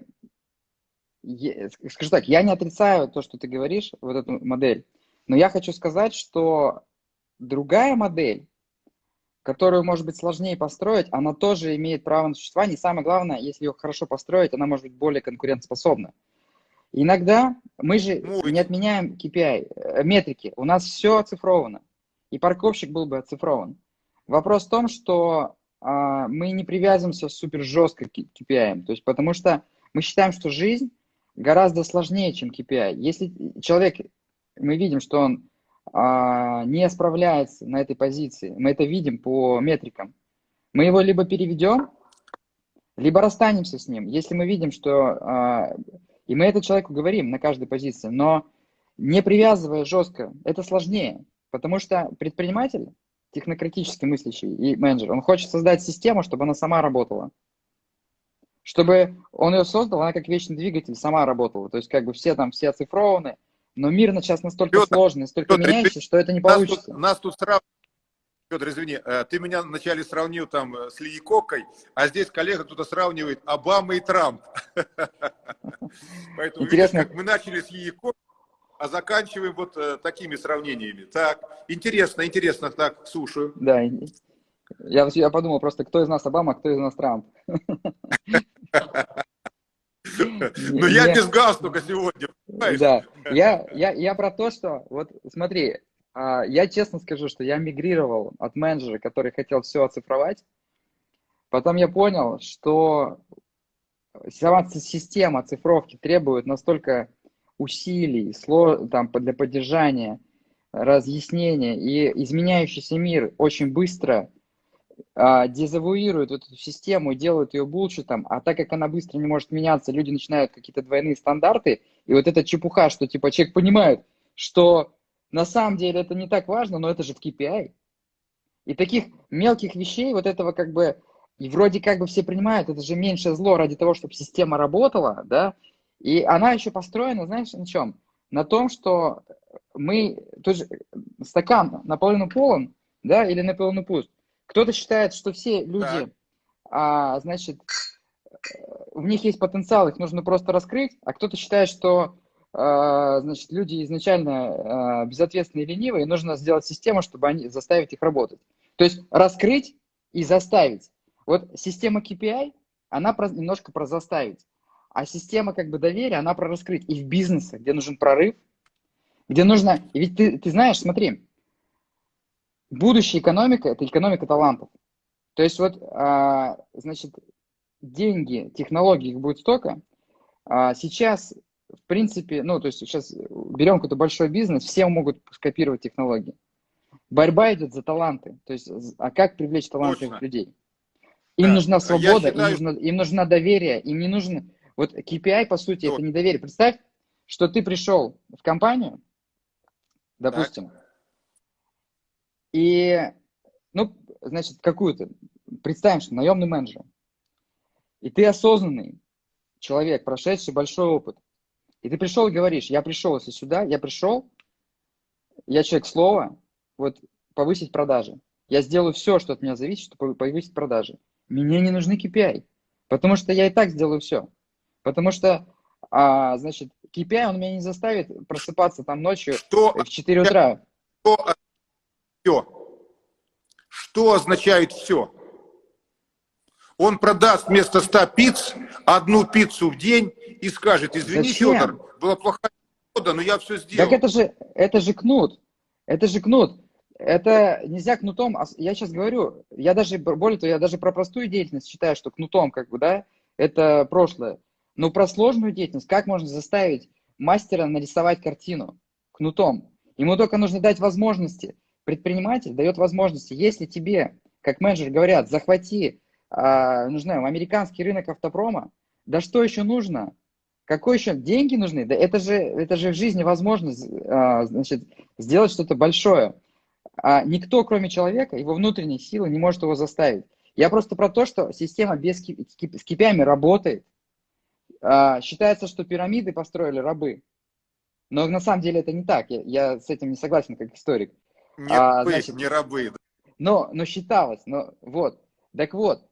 скажу так, я не отрицаю то, что ты говоришь, вот эту модель, но я хочу сказать, что другая модель, которую, может быть, сложнее построить, она тоже имеет право на существование. И самое главное, если ее хорошо построить, она может быть более конкурентоспособна. Иногда мы же не отменяем KPI, э, метрики. У нас все оцифровано. И парковщик был бы оцифрован. Вопрос в том, что а, мы не привязываемся супер жестко к KPI. То есть, потому что мы считаем, что жизнь гораздо сложнее, чем KPI. Если человек, мы видим, что он а, не справляется на этой позиции, мы это видим по метрикам, мы его либо переведем, либо расстанемся с ним. Если мы видим, что... А, и мы это человеку говорим на каждой позиции, но не привязывая жестко, это сложнее. Потому что предприниматель технократически мыслящий и менеджер, он хочет создать систему, чтобы она сама работала. Чтобы он ее создал, она как вечный двигатель сама работала. То есть как бы все там, все оцифрованы, но мир сейчас настолько Петр, сложный, настолько Петр, меняющий, что это не нас получится. Тут, нас тут сравнивают Петр, извини, э, ты меня вначале сравнил там э, с Лиякокой, а здесь коллега кто-то сравнивает Обама и Трамп. Поэтому, Интересно. Видишь, как мы начали с Лиякокой, а заканчиваем вот э, такими сравнениями. Так, интересно, интересно, так, слушаю. Да, я, я подумал просто, кто из нас Обама, кто из нас Трамп. Ну, я без галстука сегодня, Да, я, я, я про то, что, вот смотри, а, я честно скажу, что я мигрировал от менеджера, который хотел все оцифровать. Потом я понял, что сама система оцифровки требует настолько усилий там, для поддержания, разъяснения, и изменяющийся мир очень быстро а, дезавуирует эту систему, делают ее булшитом, а так как она быстро не может меняться, люди начинают какие-то двойные стандарты, и вот эта чепуха, что типа человек понимает, что на самом деле это не так важно, но это же в KPI. И таких мелких вещей, вот этого как бы, и вроде как бы все принимают, это же меньшее зло ради того, чтобы система работала, да, и она еще построена, знаешь, на чем? На том, что мы, то есть стакан наполовину полон, да, или наполовину пуст. Кто-то считает, что все люди, а, значит, в них есть потенциал, их нужно просто раскрыть, а кто-то считает, что а, значит, люди изначально а, безответственные и ленивые, нужно сделать систему, чтобы они, заставить их работать. То есть раскрыть и заставить. Вот система KPI, она про, немножко про заставить. А система как бы доверия, она про раскрыть. И в бизнесе, где нужен прорыв, где нужно... И ведь ты, ты знаешь, смотри, будущая экономика – это экономика талантов. То есть вот, а, значит, деньги, технологий их будет столько. А сейчас в принципе, ну, то есть сейчас берем какой-то большой бизнес, все могут скопировать технологии. Борьба идет за таланты. То есть, а как привлечь талантливых Точно. людей? Им да. нужна свобода, считаю... им, нужно, им нужна доверие, им не нужно... Вот KPI, по сути, Точно. это не доверие. Представь, что ты пришел в компанию, допустим, так. И, ну, значит, какую-то, представим, что наемный менеджер, и ты осознанный человек, прошедший большой опыт, и ты пришел и говоришь, я пришел если сюда, я пришел, я человек слова, вот повысить продажи. Я сделаю все, что от меня зависит, чтобы повысить продажи. Мне не нужны KPI, потому что я и так сделаю все. Потому что, а, значит, KPI, он меня не заставит просыпаться там ночью что, в 4 утра. Что, все? Что означает все? Он продаст вместо 100 пиц одну пиццу в день и скажет, извини, Зачем? Федор, была плохая погода, но я все сделал. Так это же, это же кнут. Это же кнут. Это нельзя кнутом, я сейчас говорю, я даже, более того, я даже про простую деятельность считаю, что кнутом, как бы, да, это прошлое. Но про сложную деятельность, как можно заставить мастера нарисовать картину кнутом? Ему только нужно дать возможности. Предприниматель дает возможности. Если тебе, как менеджер, говорят, захвати ну, не знаю, американский рынок автопрома, да что еще нужно? Какой еще деньги нужны? Да это же, это же в жизни возможно а, значит, сделать что-то большое. А никто, кроме человека, его внутренней силы не может его заставить. Я просто про то, что система без с KPI работает. А, считается, что пирамиды построили рабы. Но на самом деле это не так. Я, я с этим не согласен как историк. Не, а, рабы, значит, не рабы. Но, но считалось. Но, вот. Так вот,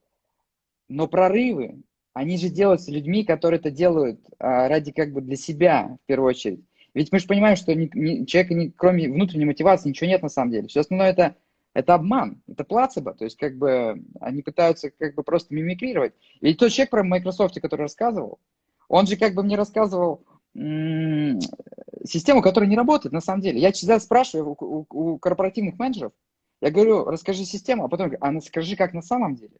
но прорывы, они же делаются людьми, которые это делают а, ради как бы для себя в первую очередь. Ведь мы же понимаем, что ни, ни, человека, ни, кроме внутренней мотивации, ничего нет на самом деле. Все остальное это, это обман, это плацебо. То есть как бы они пытаются как бы просто мимикрировать. Ведь тот человек про Microsoft, который рассказывал, он же как бы мне рассказывал систему, которая не работает на самом деле. Я всегда спрашиваю у, у, у корпоративных менеджеров, я говорю, расскажи систему, а потом а скажи, как на самом деле.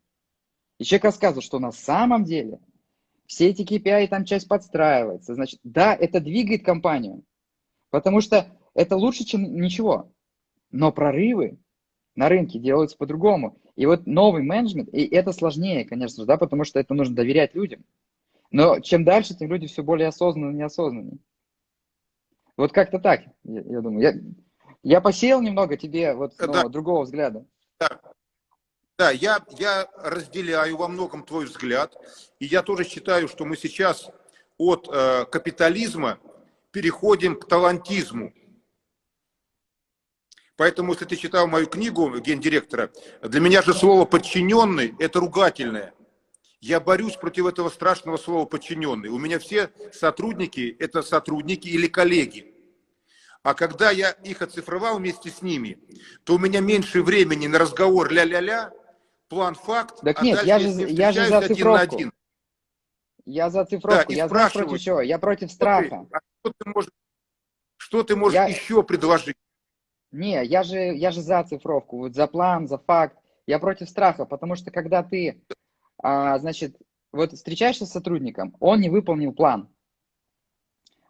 И человек рассказывает, что на самом деле все эти KPI там часть подстраивается. Значит, да, это двигает компанию, потому что это лучше, чем ничего. Но прорывы на рынке делаются по-другому. И вот новый менеджмент, и это сложнее, конечно же, да, потому что это нужно доверять людям. Но чем дальше, тем люди все более осознанные и неосознанные. Вот как-то так, я, я думаю. Я, я посеял немного тебе вот ну, другого взгляда. Да. Да, я, я разделяю во многом твой взгляд, и я тоже считаю, что мы сейчас от э, капитализма переходим к талантизму. Поэтому, если ты читал мою книгу гендиректора, для меня же слово «подчиненный» – это ругательное. Я борюсь против этого страшного слова «подчиненный». У меня все сотрудники – это сотрудники или коллеги. А когда я их оцифровал вместе с ними, то у меня меньше времени на разговор ля-ля-ля, план факт. Так а нет, я же, я же за. Один один. Я за оцифровку. Да, я знаю против чего. Я против страха. А что ты можешь, что ты можешь я... еще предложить? Не, я же, я же за цифровку, вот за план, за факт. Я против страха, потому что когда ты, а, значит, вот встречаешься с сотрудником, он не выполнил план,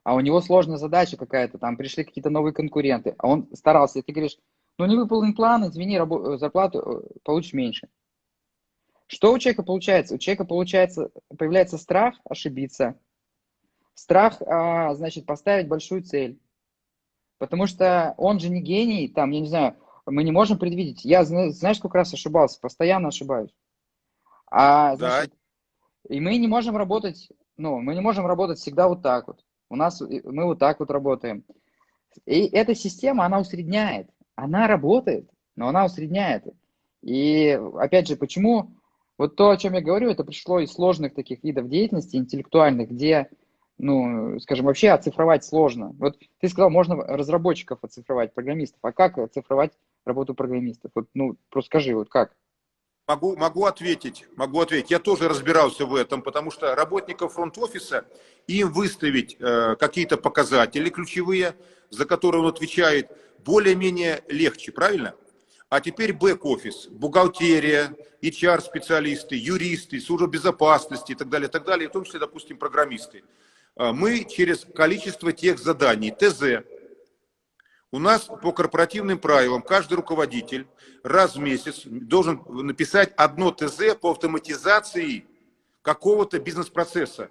а у него сложная задача какая-то, там пришли какие-то новые конкуренты, а он старался, и ты говоришь, ну не выполнен план, извини, рабо- зарплату э, получишь меньше. Что у человека получается? У человека получается, появляется страх ошибиться, страх, а, значит, поставить большую цель. Потому что он же не гений, там, я не знаю, мы не можем предвидеть. Я, знаешь, сколько раз ошибался, постоянно ошибаюсь. А, значит, да. и мы не можем работать, ну, мы не можем работать всегда вот так вот. У нас, мы вот так вот работаем. И эта система, она усредняет. Она работает, но она усредняет. И, опять же, почему вот то, о чем я говорю, это пришло из сложных таких видов деятельности, интеллектуальных, где ну, скажем, вообще оцифровать сложно. Вот ты сказал, можно разработчиков оцифровать, программистов. А как оцифровать работу программистов? Вот, ну, просто скажи, вот как? Могу, могу ответить, могу ответить. Я тоже разбирался в этом, потому что работников фронт-офиса, им выставить э, какие-то показатели ключевые, за которые он отвечает, более-менее легче, правильно? А теперь бэк-офис, бухгалтерия, HR-специалисты, юристы, служба безопасности и так далее, и так далее, в том числе, допустим, программисты. А, мы через количество тех заданий, ТЗ, у нас по корпоративным правилам каждый руководитель раз в месяц должен написать одно ТЗ по автоматизации какого-то бизнес-процесса.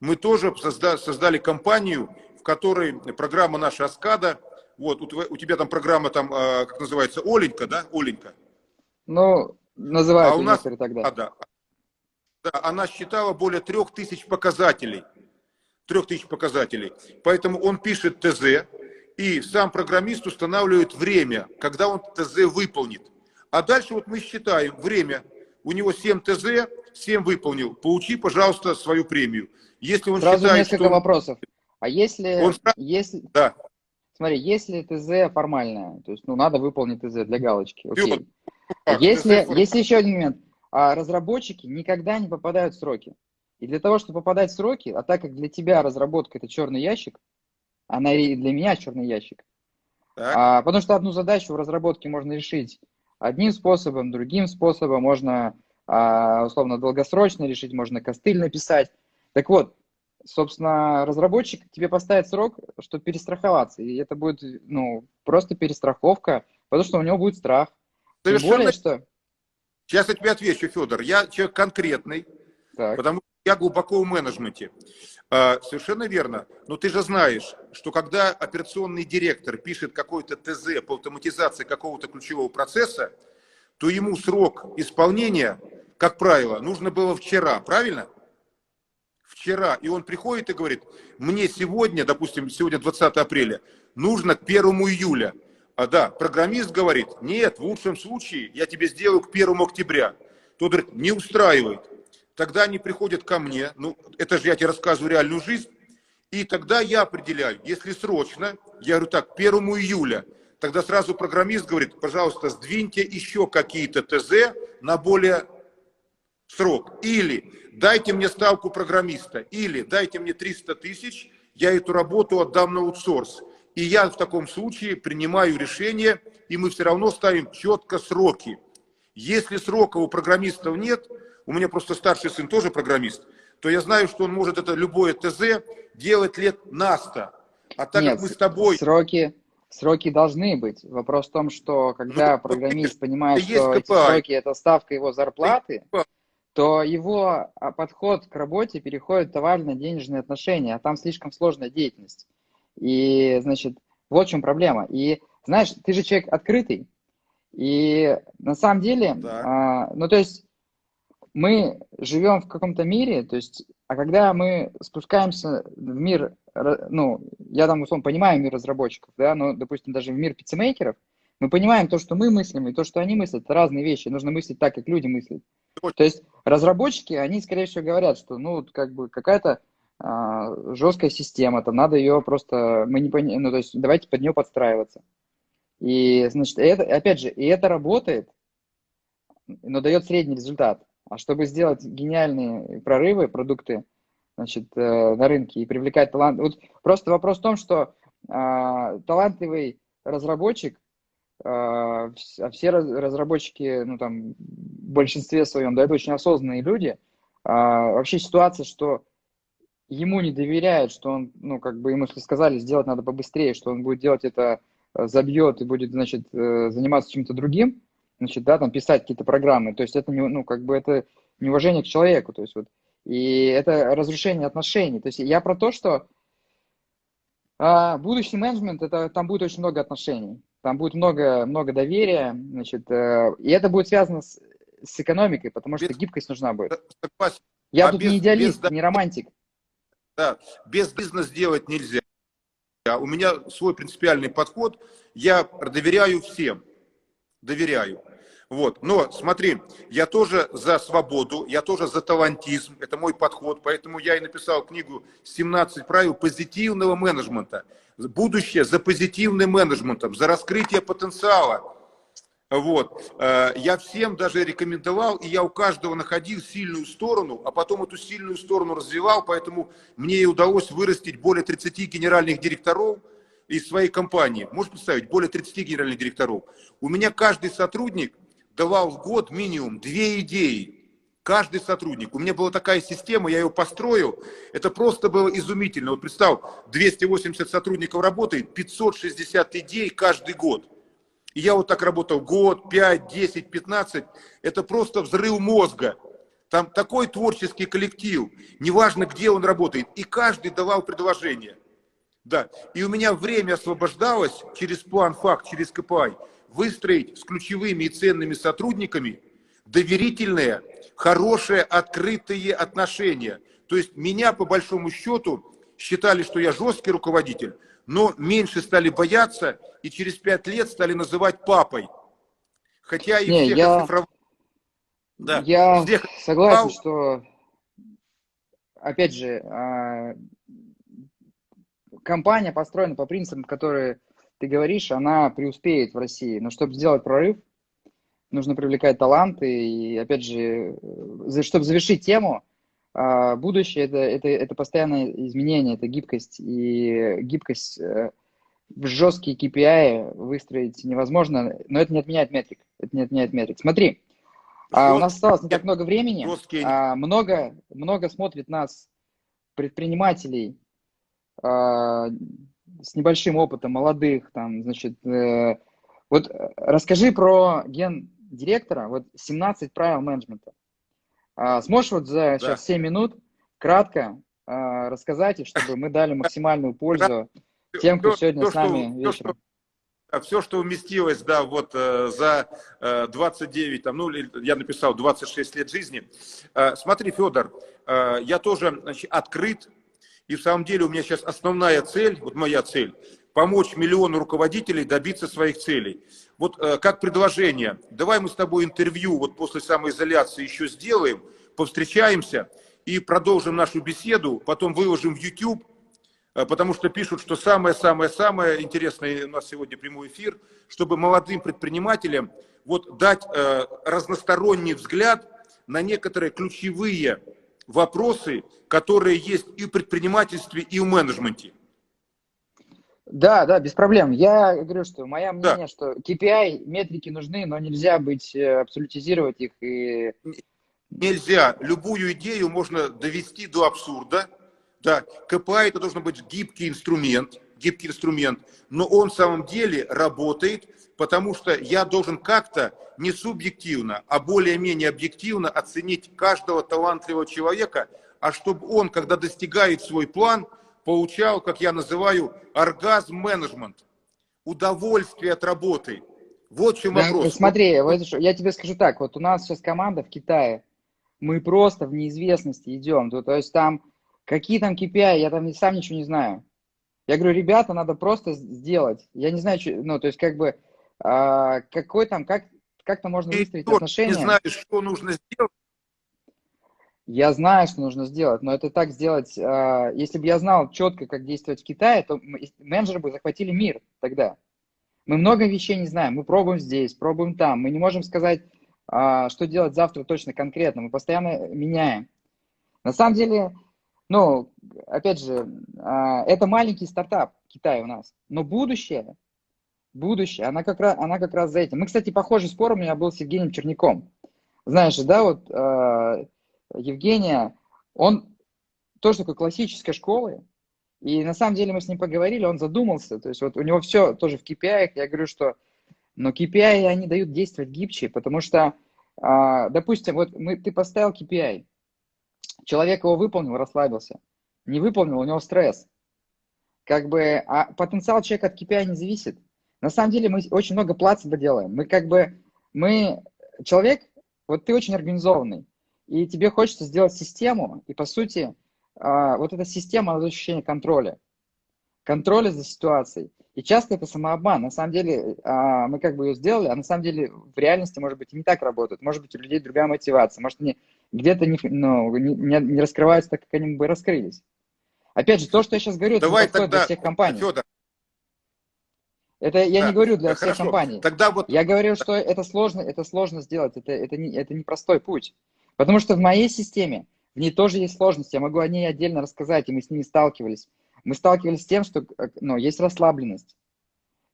Мы тоже создали компанию, в которой программа наша Аскада, вот у тебя там программа там, а, как называется, Оленька, да, Оленька? Ну, называют а у нас, тогда. А, да. да, она считала более трех тысяч показателей – трех тысяч показателей. Поэтому он пишет ТЗ, и сам программист устанавливает время, когда он ТЗ выполнит. А дальше вот мы считаем время. У него 7 ТЗ, 7 выполнил. Получи, пожалуйста, свою премию. Если он Сразу считает, несколько что... вопросов. А если, он... если... Да. Смотри, если ТЗ формальное, то есть, ну, надо выполнить ТЗ для галочки, окей. Вот. Если, если еще один момент, а разработчики никогда не попадают в сроки. И для того, чтобы попадать в сроки, а так как для тебя разработка это черный ящик, она и для меня черный ящик. А, потому что одну задачу в разработке можно решить одним способом, другим способом, можно а, условно долгосрочно решить, можно костыль написать. Так вот, собственно, разработчик тебе поставит срок, чтобы перестраховаться. И это будет ну, просто перестраховка, потому что у него будет страх. Совершенно... Тем более, что... Сейчас я тебе отвечу, Федор. Я человек конкретный, так. потому я глубоко в менеджменте. А, совершенно верно. Но ты же знаешь, что когда операционный директор пишет какой-то ТЗ по автоматизации какого-то ключевого процесса, то ему срок исполнения, как правило, нужно было вчера, правильно? Вчера. И он приходит и говорит, мне сегодня, допустим, сегодня 20 апреля, нужно к 1 июля. А да, программист говорит, нет, в лучшем случае я тебе сделаю к 1 октября. Тот говорит, не устраивает. Тогда они приходят ко мне, ну, это же я тебе рассказываю реальную жизнь, и тогда я определяю, если срочно, я говорю так, 1 июля, тогда сразу программист говорит, пожалуйста, сдвиньте еще какие-то ТЗ на более срок. Или дайте мне ставку программиста, или дайте мне 300 тысяч, я эту работу отдам на аутсорс. И я в таком случае принимаю решение, и мы все равно ставим четко сроки. Если срока у программистов нет, у меня просто старший сын тоже программист, то я знаю, что он может это любое ТЗ делать лет на 100. А так Нет, как мы с тобой... Сроки, сроки должны быть. Вопрос в том, что когда ну, программист понимает, что эти сроки – это ставка его зарплаты, то его а, подход к работе переходит в товарно-денежные отношения, а там слишком сложная деятельность. И, значит, вот в чем проблема. И, знаешь, ты же человек открытый, И на самом деле, Да. а, ну то есть мы живем в каком-то мире, то есть, а когда мы спускаемся в мир, ну, я там, условно, понимаю мир разработчиков, да, но, допустим, даже в мир пиццемейкеров, мы понимаем то, что мы мыслим, и то, что они мыслят, это разные вещи, нужно мыслить так, как люди мыслят. То есть разработчики, они, скорее всего, говорят, что, ну, как бы какая-то а, жесткая система, там надо ее просто, мы не пони- ну, то есть давайте под нее подстраиваться. И, значит, это, опять же, и это работает, но дает средний результат. А чтобы сделать гениальные прорывы, продукты, значит, э, на рынке и привлекать талант, вот просто вопрос в том, что а, талантливый разработчик, а, а все раз- разработчики, ну там, в большинстве своем, да, это очень осознанные люди. А, вообще ситуация, что ему не доверяют, что он, ну, как бы ему сказали, сделать надо побыстрее, что он будет делать это, э, забьет и будет, значит, э, заниматься чем-то другим, значит, да, там, писать какие-то программы. То есть это, не, ну, как бы это неуважение к человеку, то есть вот, и это разрушение отношений. То есть я про то, что а, будущий менеджмент, это, там будет очень много отношений, там будет много, много доверия, значит, э, и это будет связано с, с экономикой, потому что Без- гибкость нужна будет. Согласен. Я А тут без- не идеалист, без- не романтик. Да, без бизнес делать нельзя. У меня свой принципиальный подход. Я доверяю всем. Доверяю. Вот. Но смотри, я тоже за свободу, я тоже за талантизм. Это мой подход. Поэтому я и написал книгу «17 правил позитивного менеджмента». Будущее за позитивным менеджментом, за раскрытие потенциала. Вот. Э, Я всем даже рекомендовал, и я у каждого находил сильную сторону, а потом эту сильную сторону развивал, поэтому мне и удалось вырастить более 30 генеральных директоров из своей компании. Можешь представить, более 30 генеральных директоров. У меня каждый сотрудник давал в год минимум две идеи. Каждый сотрудник. У меня была такая система, я ее построил. Это просто было изумительно. Вот представь, 280 сотрудников работает, 560 идей каждый год. И я вот так работал год, 5, 10, 15. Это просто взрыв мозга. Там такой творческий коллектив. Неважно, где он работает. И каждый давал предложение. Да. И у меня время освобождалось через план факт, через КПИ, выстроить с ключевыми и ценными сотрудниками доверительные, хорошие, открытые отношения. То есть меня, по большому счету, считали, что я жесткий руководитель, но меньше стали бояться и через пять лет стали называть папой. Хотя и Не, всех я- оцифровал. Да. Я Всех согласен, что, опять же, а, компания построена по принципам, которые ты говоришь, она преуспеет в России. Но чтобы сделать прорыв, нужно привлекать таланты. И, опять же, за- чтобы завершить тему, а, будущее это, это, это постоянное изменение, это гибкость. И гибкость э, в жесткие KPI выстроить невозможно, но это не отменяет метрик. Это не отменяет метрик. Смотри, а, у нас осталось не так много времени. Жесткие А, много, много смотрит нас предпринимателей а, с небольшим опытом, молодых, там, значит, э, вот э, расскажи про ген директора, вот 17 правил менеджмента. А, сможешь вот за Да. сейчас 7 минут кратко а, рассказать, и чтобы мы дали максимальную пользу тем, кто сегодня всё, с нами что- вечером. Все, что уместилось, да, вот э, за э, 29, там, ну, я написал 26 лет жизни. Э, смотри, Федор, э, я тоже значит, открыт, и в самом деле у меня сейчас основная цель, вот моя цель, помочь миллиону руководителей добиться своих целей. Вот э, как предложение, давай мы с тобой интервью вот после самоизоляции еще сделаем, повстречаемся и продолжим нашу беседу, потом выложим в YouTube, Э, потому что пишут, что самое-самое-самое интересное у нас сегодня прямой эфир, чтобы молодым предпринимателям вот дать э, разносторонний взгляд на некоторые ключевые вопросы, которые есть и в предпринимательстве, и в менеджменте. Да, да, без проблем. Я говорю, что мое Да. мнение, что KPI, метрики нужны, но нельзя быть, э, абсолютизировать их и Нельзя, любую идею можно довести до абсурда. Да, КПА это должен быть гибкий инструмент, гибкий инструмент, но он в самом деле работает, потому что я должен как-то не субъективно, а более-менее объективно оценить каждого талантливого человека, а чтобы он, когда достигает свой план, получал, как я называю, оргазм менеджмент, удовольствие от работы. Вот в чем Да, вопрос. смотри, вот я тебе скажу так, вот у нас сейчас команда в Китае, мы просто в неизвестности идем, то, то есть там, какие там KPI, я там сам ничего не знаю. Я говорю, ребята, надо просто сделать. Я не знаю, ну, то есть как бы, а, какой там, как, как-то можно Ты выстроить отношения. не знаешь, что нужно сделать. Я знаю, что нужно сделать, но это так сделать, а, если бы я знал четко, как действовать в Китае, то менеджеры бы захватили мир тогда. Мы много вещей не знаем, мы пробуем здесь, пробуем там, мы не можем сказать, а, что делать завтра точно конкретно, мы постоянно меняем. На самом деле, ну, опять же, а, это маленький стартап Китай у нас, но будущее, будущее, она как раз, она как раз за этим. Мы, кстати, похожий спор у меня был с Евгением Черняком. Знаешь, да, вот а, Евгения, он тоже такой классической школы, и на самом деле мы с ним поговорили, он задумался, то есть вот у него все тоже в KPI, я говорю, что, но KPI они дают действовать гибче, потому что, а, допустим, вот мы, ты поставил KPI, человек его выполнил, расслабился, не выполнил, у него стресс, как бы, а потенциал человека от KPI не зависит. На самом деле мы очень много плацебо делаем, мы как бы, мы, человек, вот ты очень организованный, и тебе хочется сделать систему, и по сути, а, вот эта система, она ощущение контроля. Контроля за ситуацией. И часто это самообман. На самом деле, а, мы как бы ее сделали, а на самом деле в реальности, может быть, и не так работает. Может быть, у людей другая мотивация. Может, они где-то не, ну, не, не- раскрываются так, как они бы раскрылись. Опять же, то, что я сейчас говорю, это Давай подходит тогда, для всех компаний. Федор, Это я да, не говорю для э, всех хорошо. компаний. Тогда вот Я говорю, что это сложно, это сложно сделать, это, это, не, это непростой путь. Потому что в моей системе, в ней тоже есть сложности, я могу о ней отдельно рассказать, и мы с ними сталкивались. Мы сталкивались с тем, что э, ну, есть расслабленность.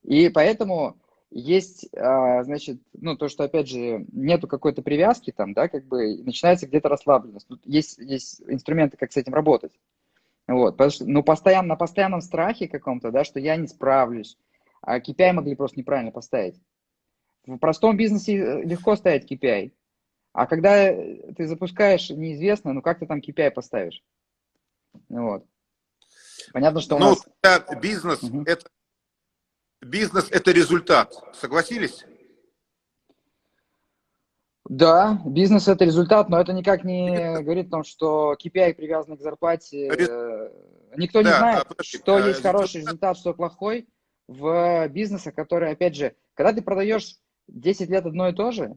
И поэтому есть, а, значит, ну, то, что, опять же, нету какой-то привязки там, да, как бы начинается где-то расслабленность. Тут есть, есть инструменты, как с этим работать. Вот, потому что, ну, постоянно, на постоянном страхе каком-то, да, что я не справлюсь, а KPI могли просто неправильно поставить. В простом бизнесе э, легко ставить KPI. А когда э, ты запускаешь неизвестно, ну как ты там KPI поставишь? Вот. Понятно, что у ну, нас... тогда бизнес Мгм. это бизнес это результат. Согласились? Да, бизнес это результат, но это никак не говорит о том, что KPI привязан к зарплате. Э, Никто не Да, знает, а, подожди, что а, есть хороший результат- что плохой в бизнесе, который, опять же, когда ты продаешь 10 лет одно и то же,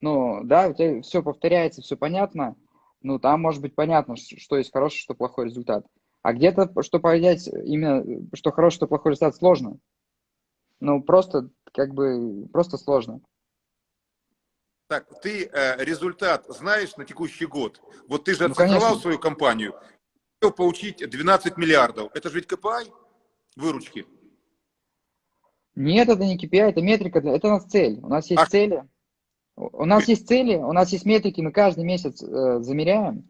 ну, да, у тебя все повторяется, все понятно, ну, там может быть понятно, что есть хороший, что плохой результат. А где-то, что понять именно, что хороший, что плохой результат, сложно. Ну, просто, как бы, просто сложно. Так, ты э, результат знаешь на текущий год? Вот ты же Ну, оцифровал конечно. свою компанию, хотел получить 12 миллиардов. Это же ведь КПИ выручки. Нет, это не KPI, это метрика, это у нас цель. У нас есть А- цели. У у нас есть цели, у нас есть метрики, мы каждый месяц э, замеряем,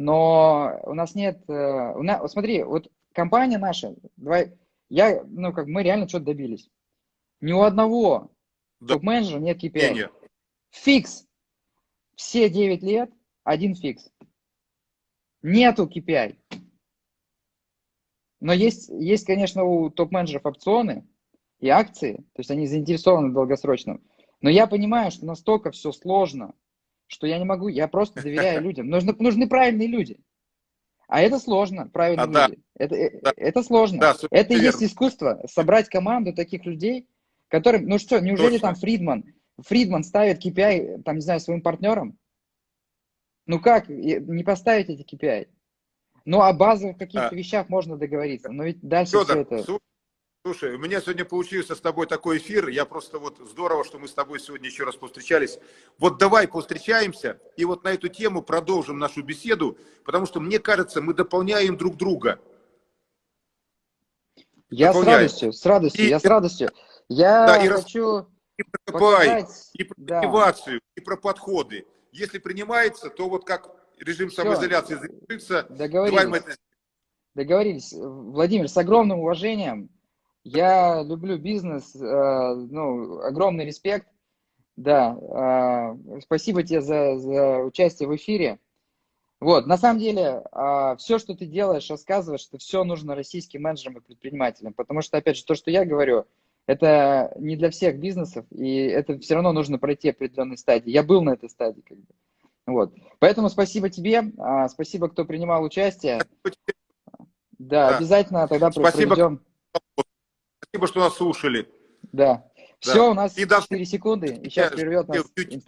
но у нас нет... э, у на- вот смотри, вот компания наша, давай, я, ну, как мы реально что-то добились. Ни у одного Да. топ-менеджера нет KPI. Не, Фикс. Все 9 лет один фикс. Нету KPI. Но есть, есть, конечно, у топ-менеджеров опционы и акции, то есть они заинтересованы в долгосрочном. Но я понимаю, что настолько все сложно, что я не могу, я просто доверяю людям. Нужны, нужны правильные люди. А это сложно, правильные А, да. люди. Это, э, Да. это сложно. Да, это и есть искусство, собрать команду таких людей, которым, ну что, неужели Точно. там Фридман, Фридман ставит KPI, там, не знаю, своим партнерам? Ну как, не поставить эти KPI? Ну, о базовых каких-то А. вещах можно договориться, но ведь дальше все Федор, это... слу- слушай, у меня сегодня получился с тобой такой эфир. Я просто вот здорово, что мы с тобой сегодня еще раз повстречались. Вот давай повстречаемся и вот на эту тему продолжим нашу беседу, потому что мне кажется, мы дополняем друг друга. Я с дополняет. радостью, с радостью, И- я с радостью. Я Да, и хочу И про КПИ, показать... и про да. мотивацию, и про подходы. Если принимается, то вот как режим Всё. самоизоляции завершится, давай мы это Договорились. Владимир, с огромным уважением. Я люблю бизнес, э, ну, огромный респект. Да, э, спасибо тебе за, за участие в эфире. Вот, на самом деле, все, что ты делаешь, рассказываешь, это все нужно российским менеджерам и предпринимателям, потому что, опять же, то, что я говорю, Это не для всех бизнесов, и это все равно нужно пройти определенной стадии. Я был на этой стадии. Как бы. Вот. Поэтому спасибо тебе, спасибо, кто принимал участие. Да, Да. обязательно тогда Спасибо. проведем. Спасибо, что нас слушали. Да. Все, у нас И до 4 секунды, и сейчас прервет нас Инстаграм.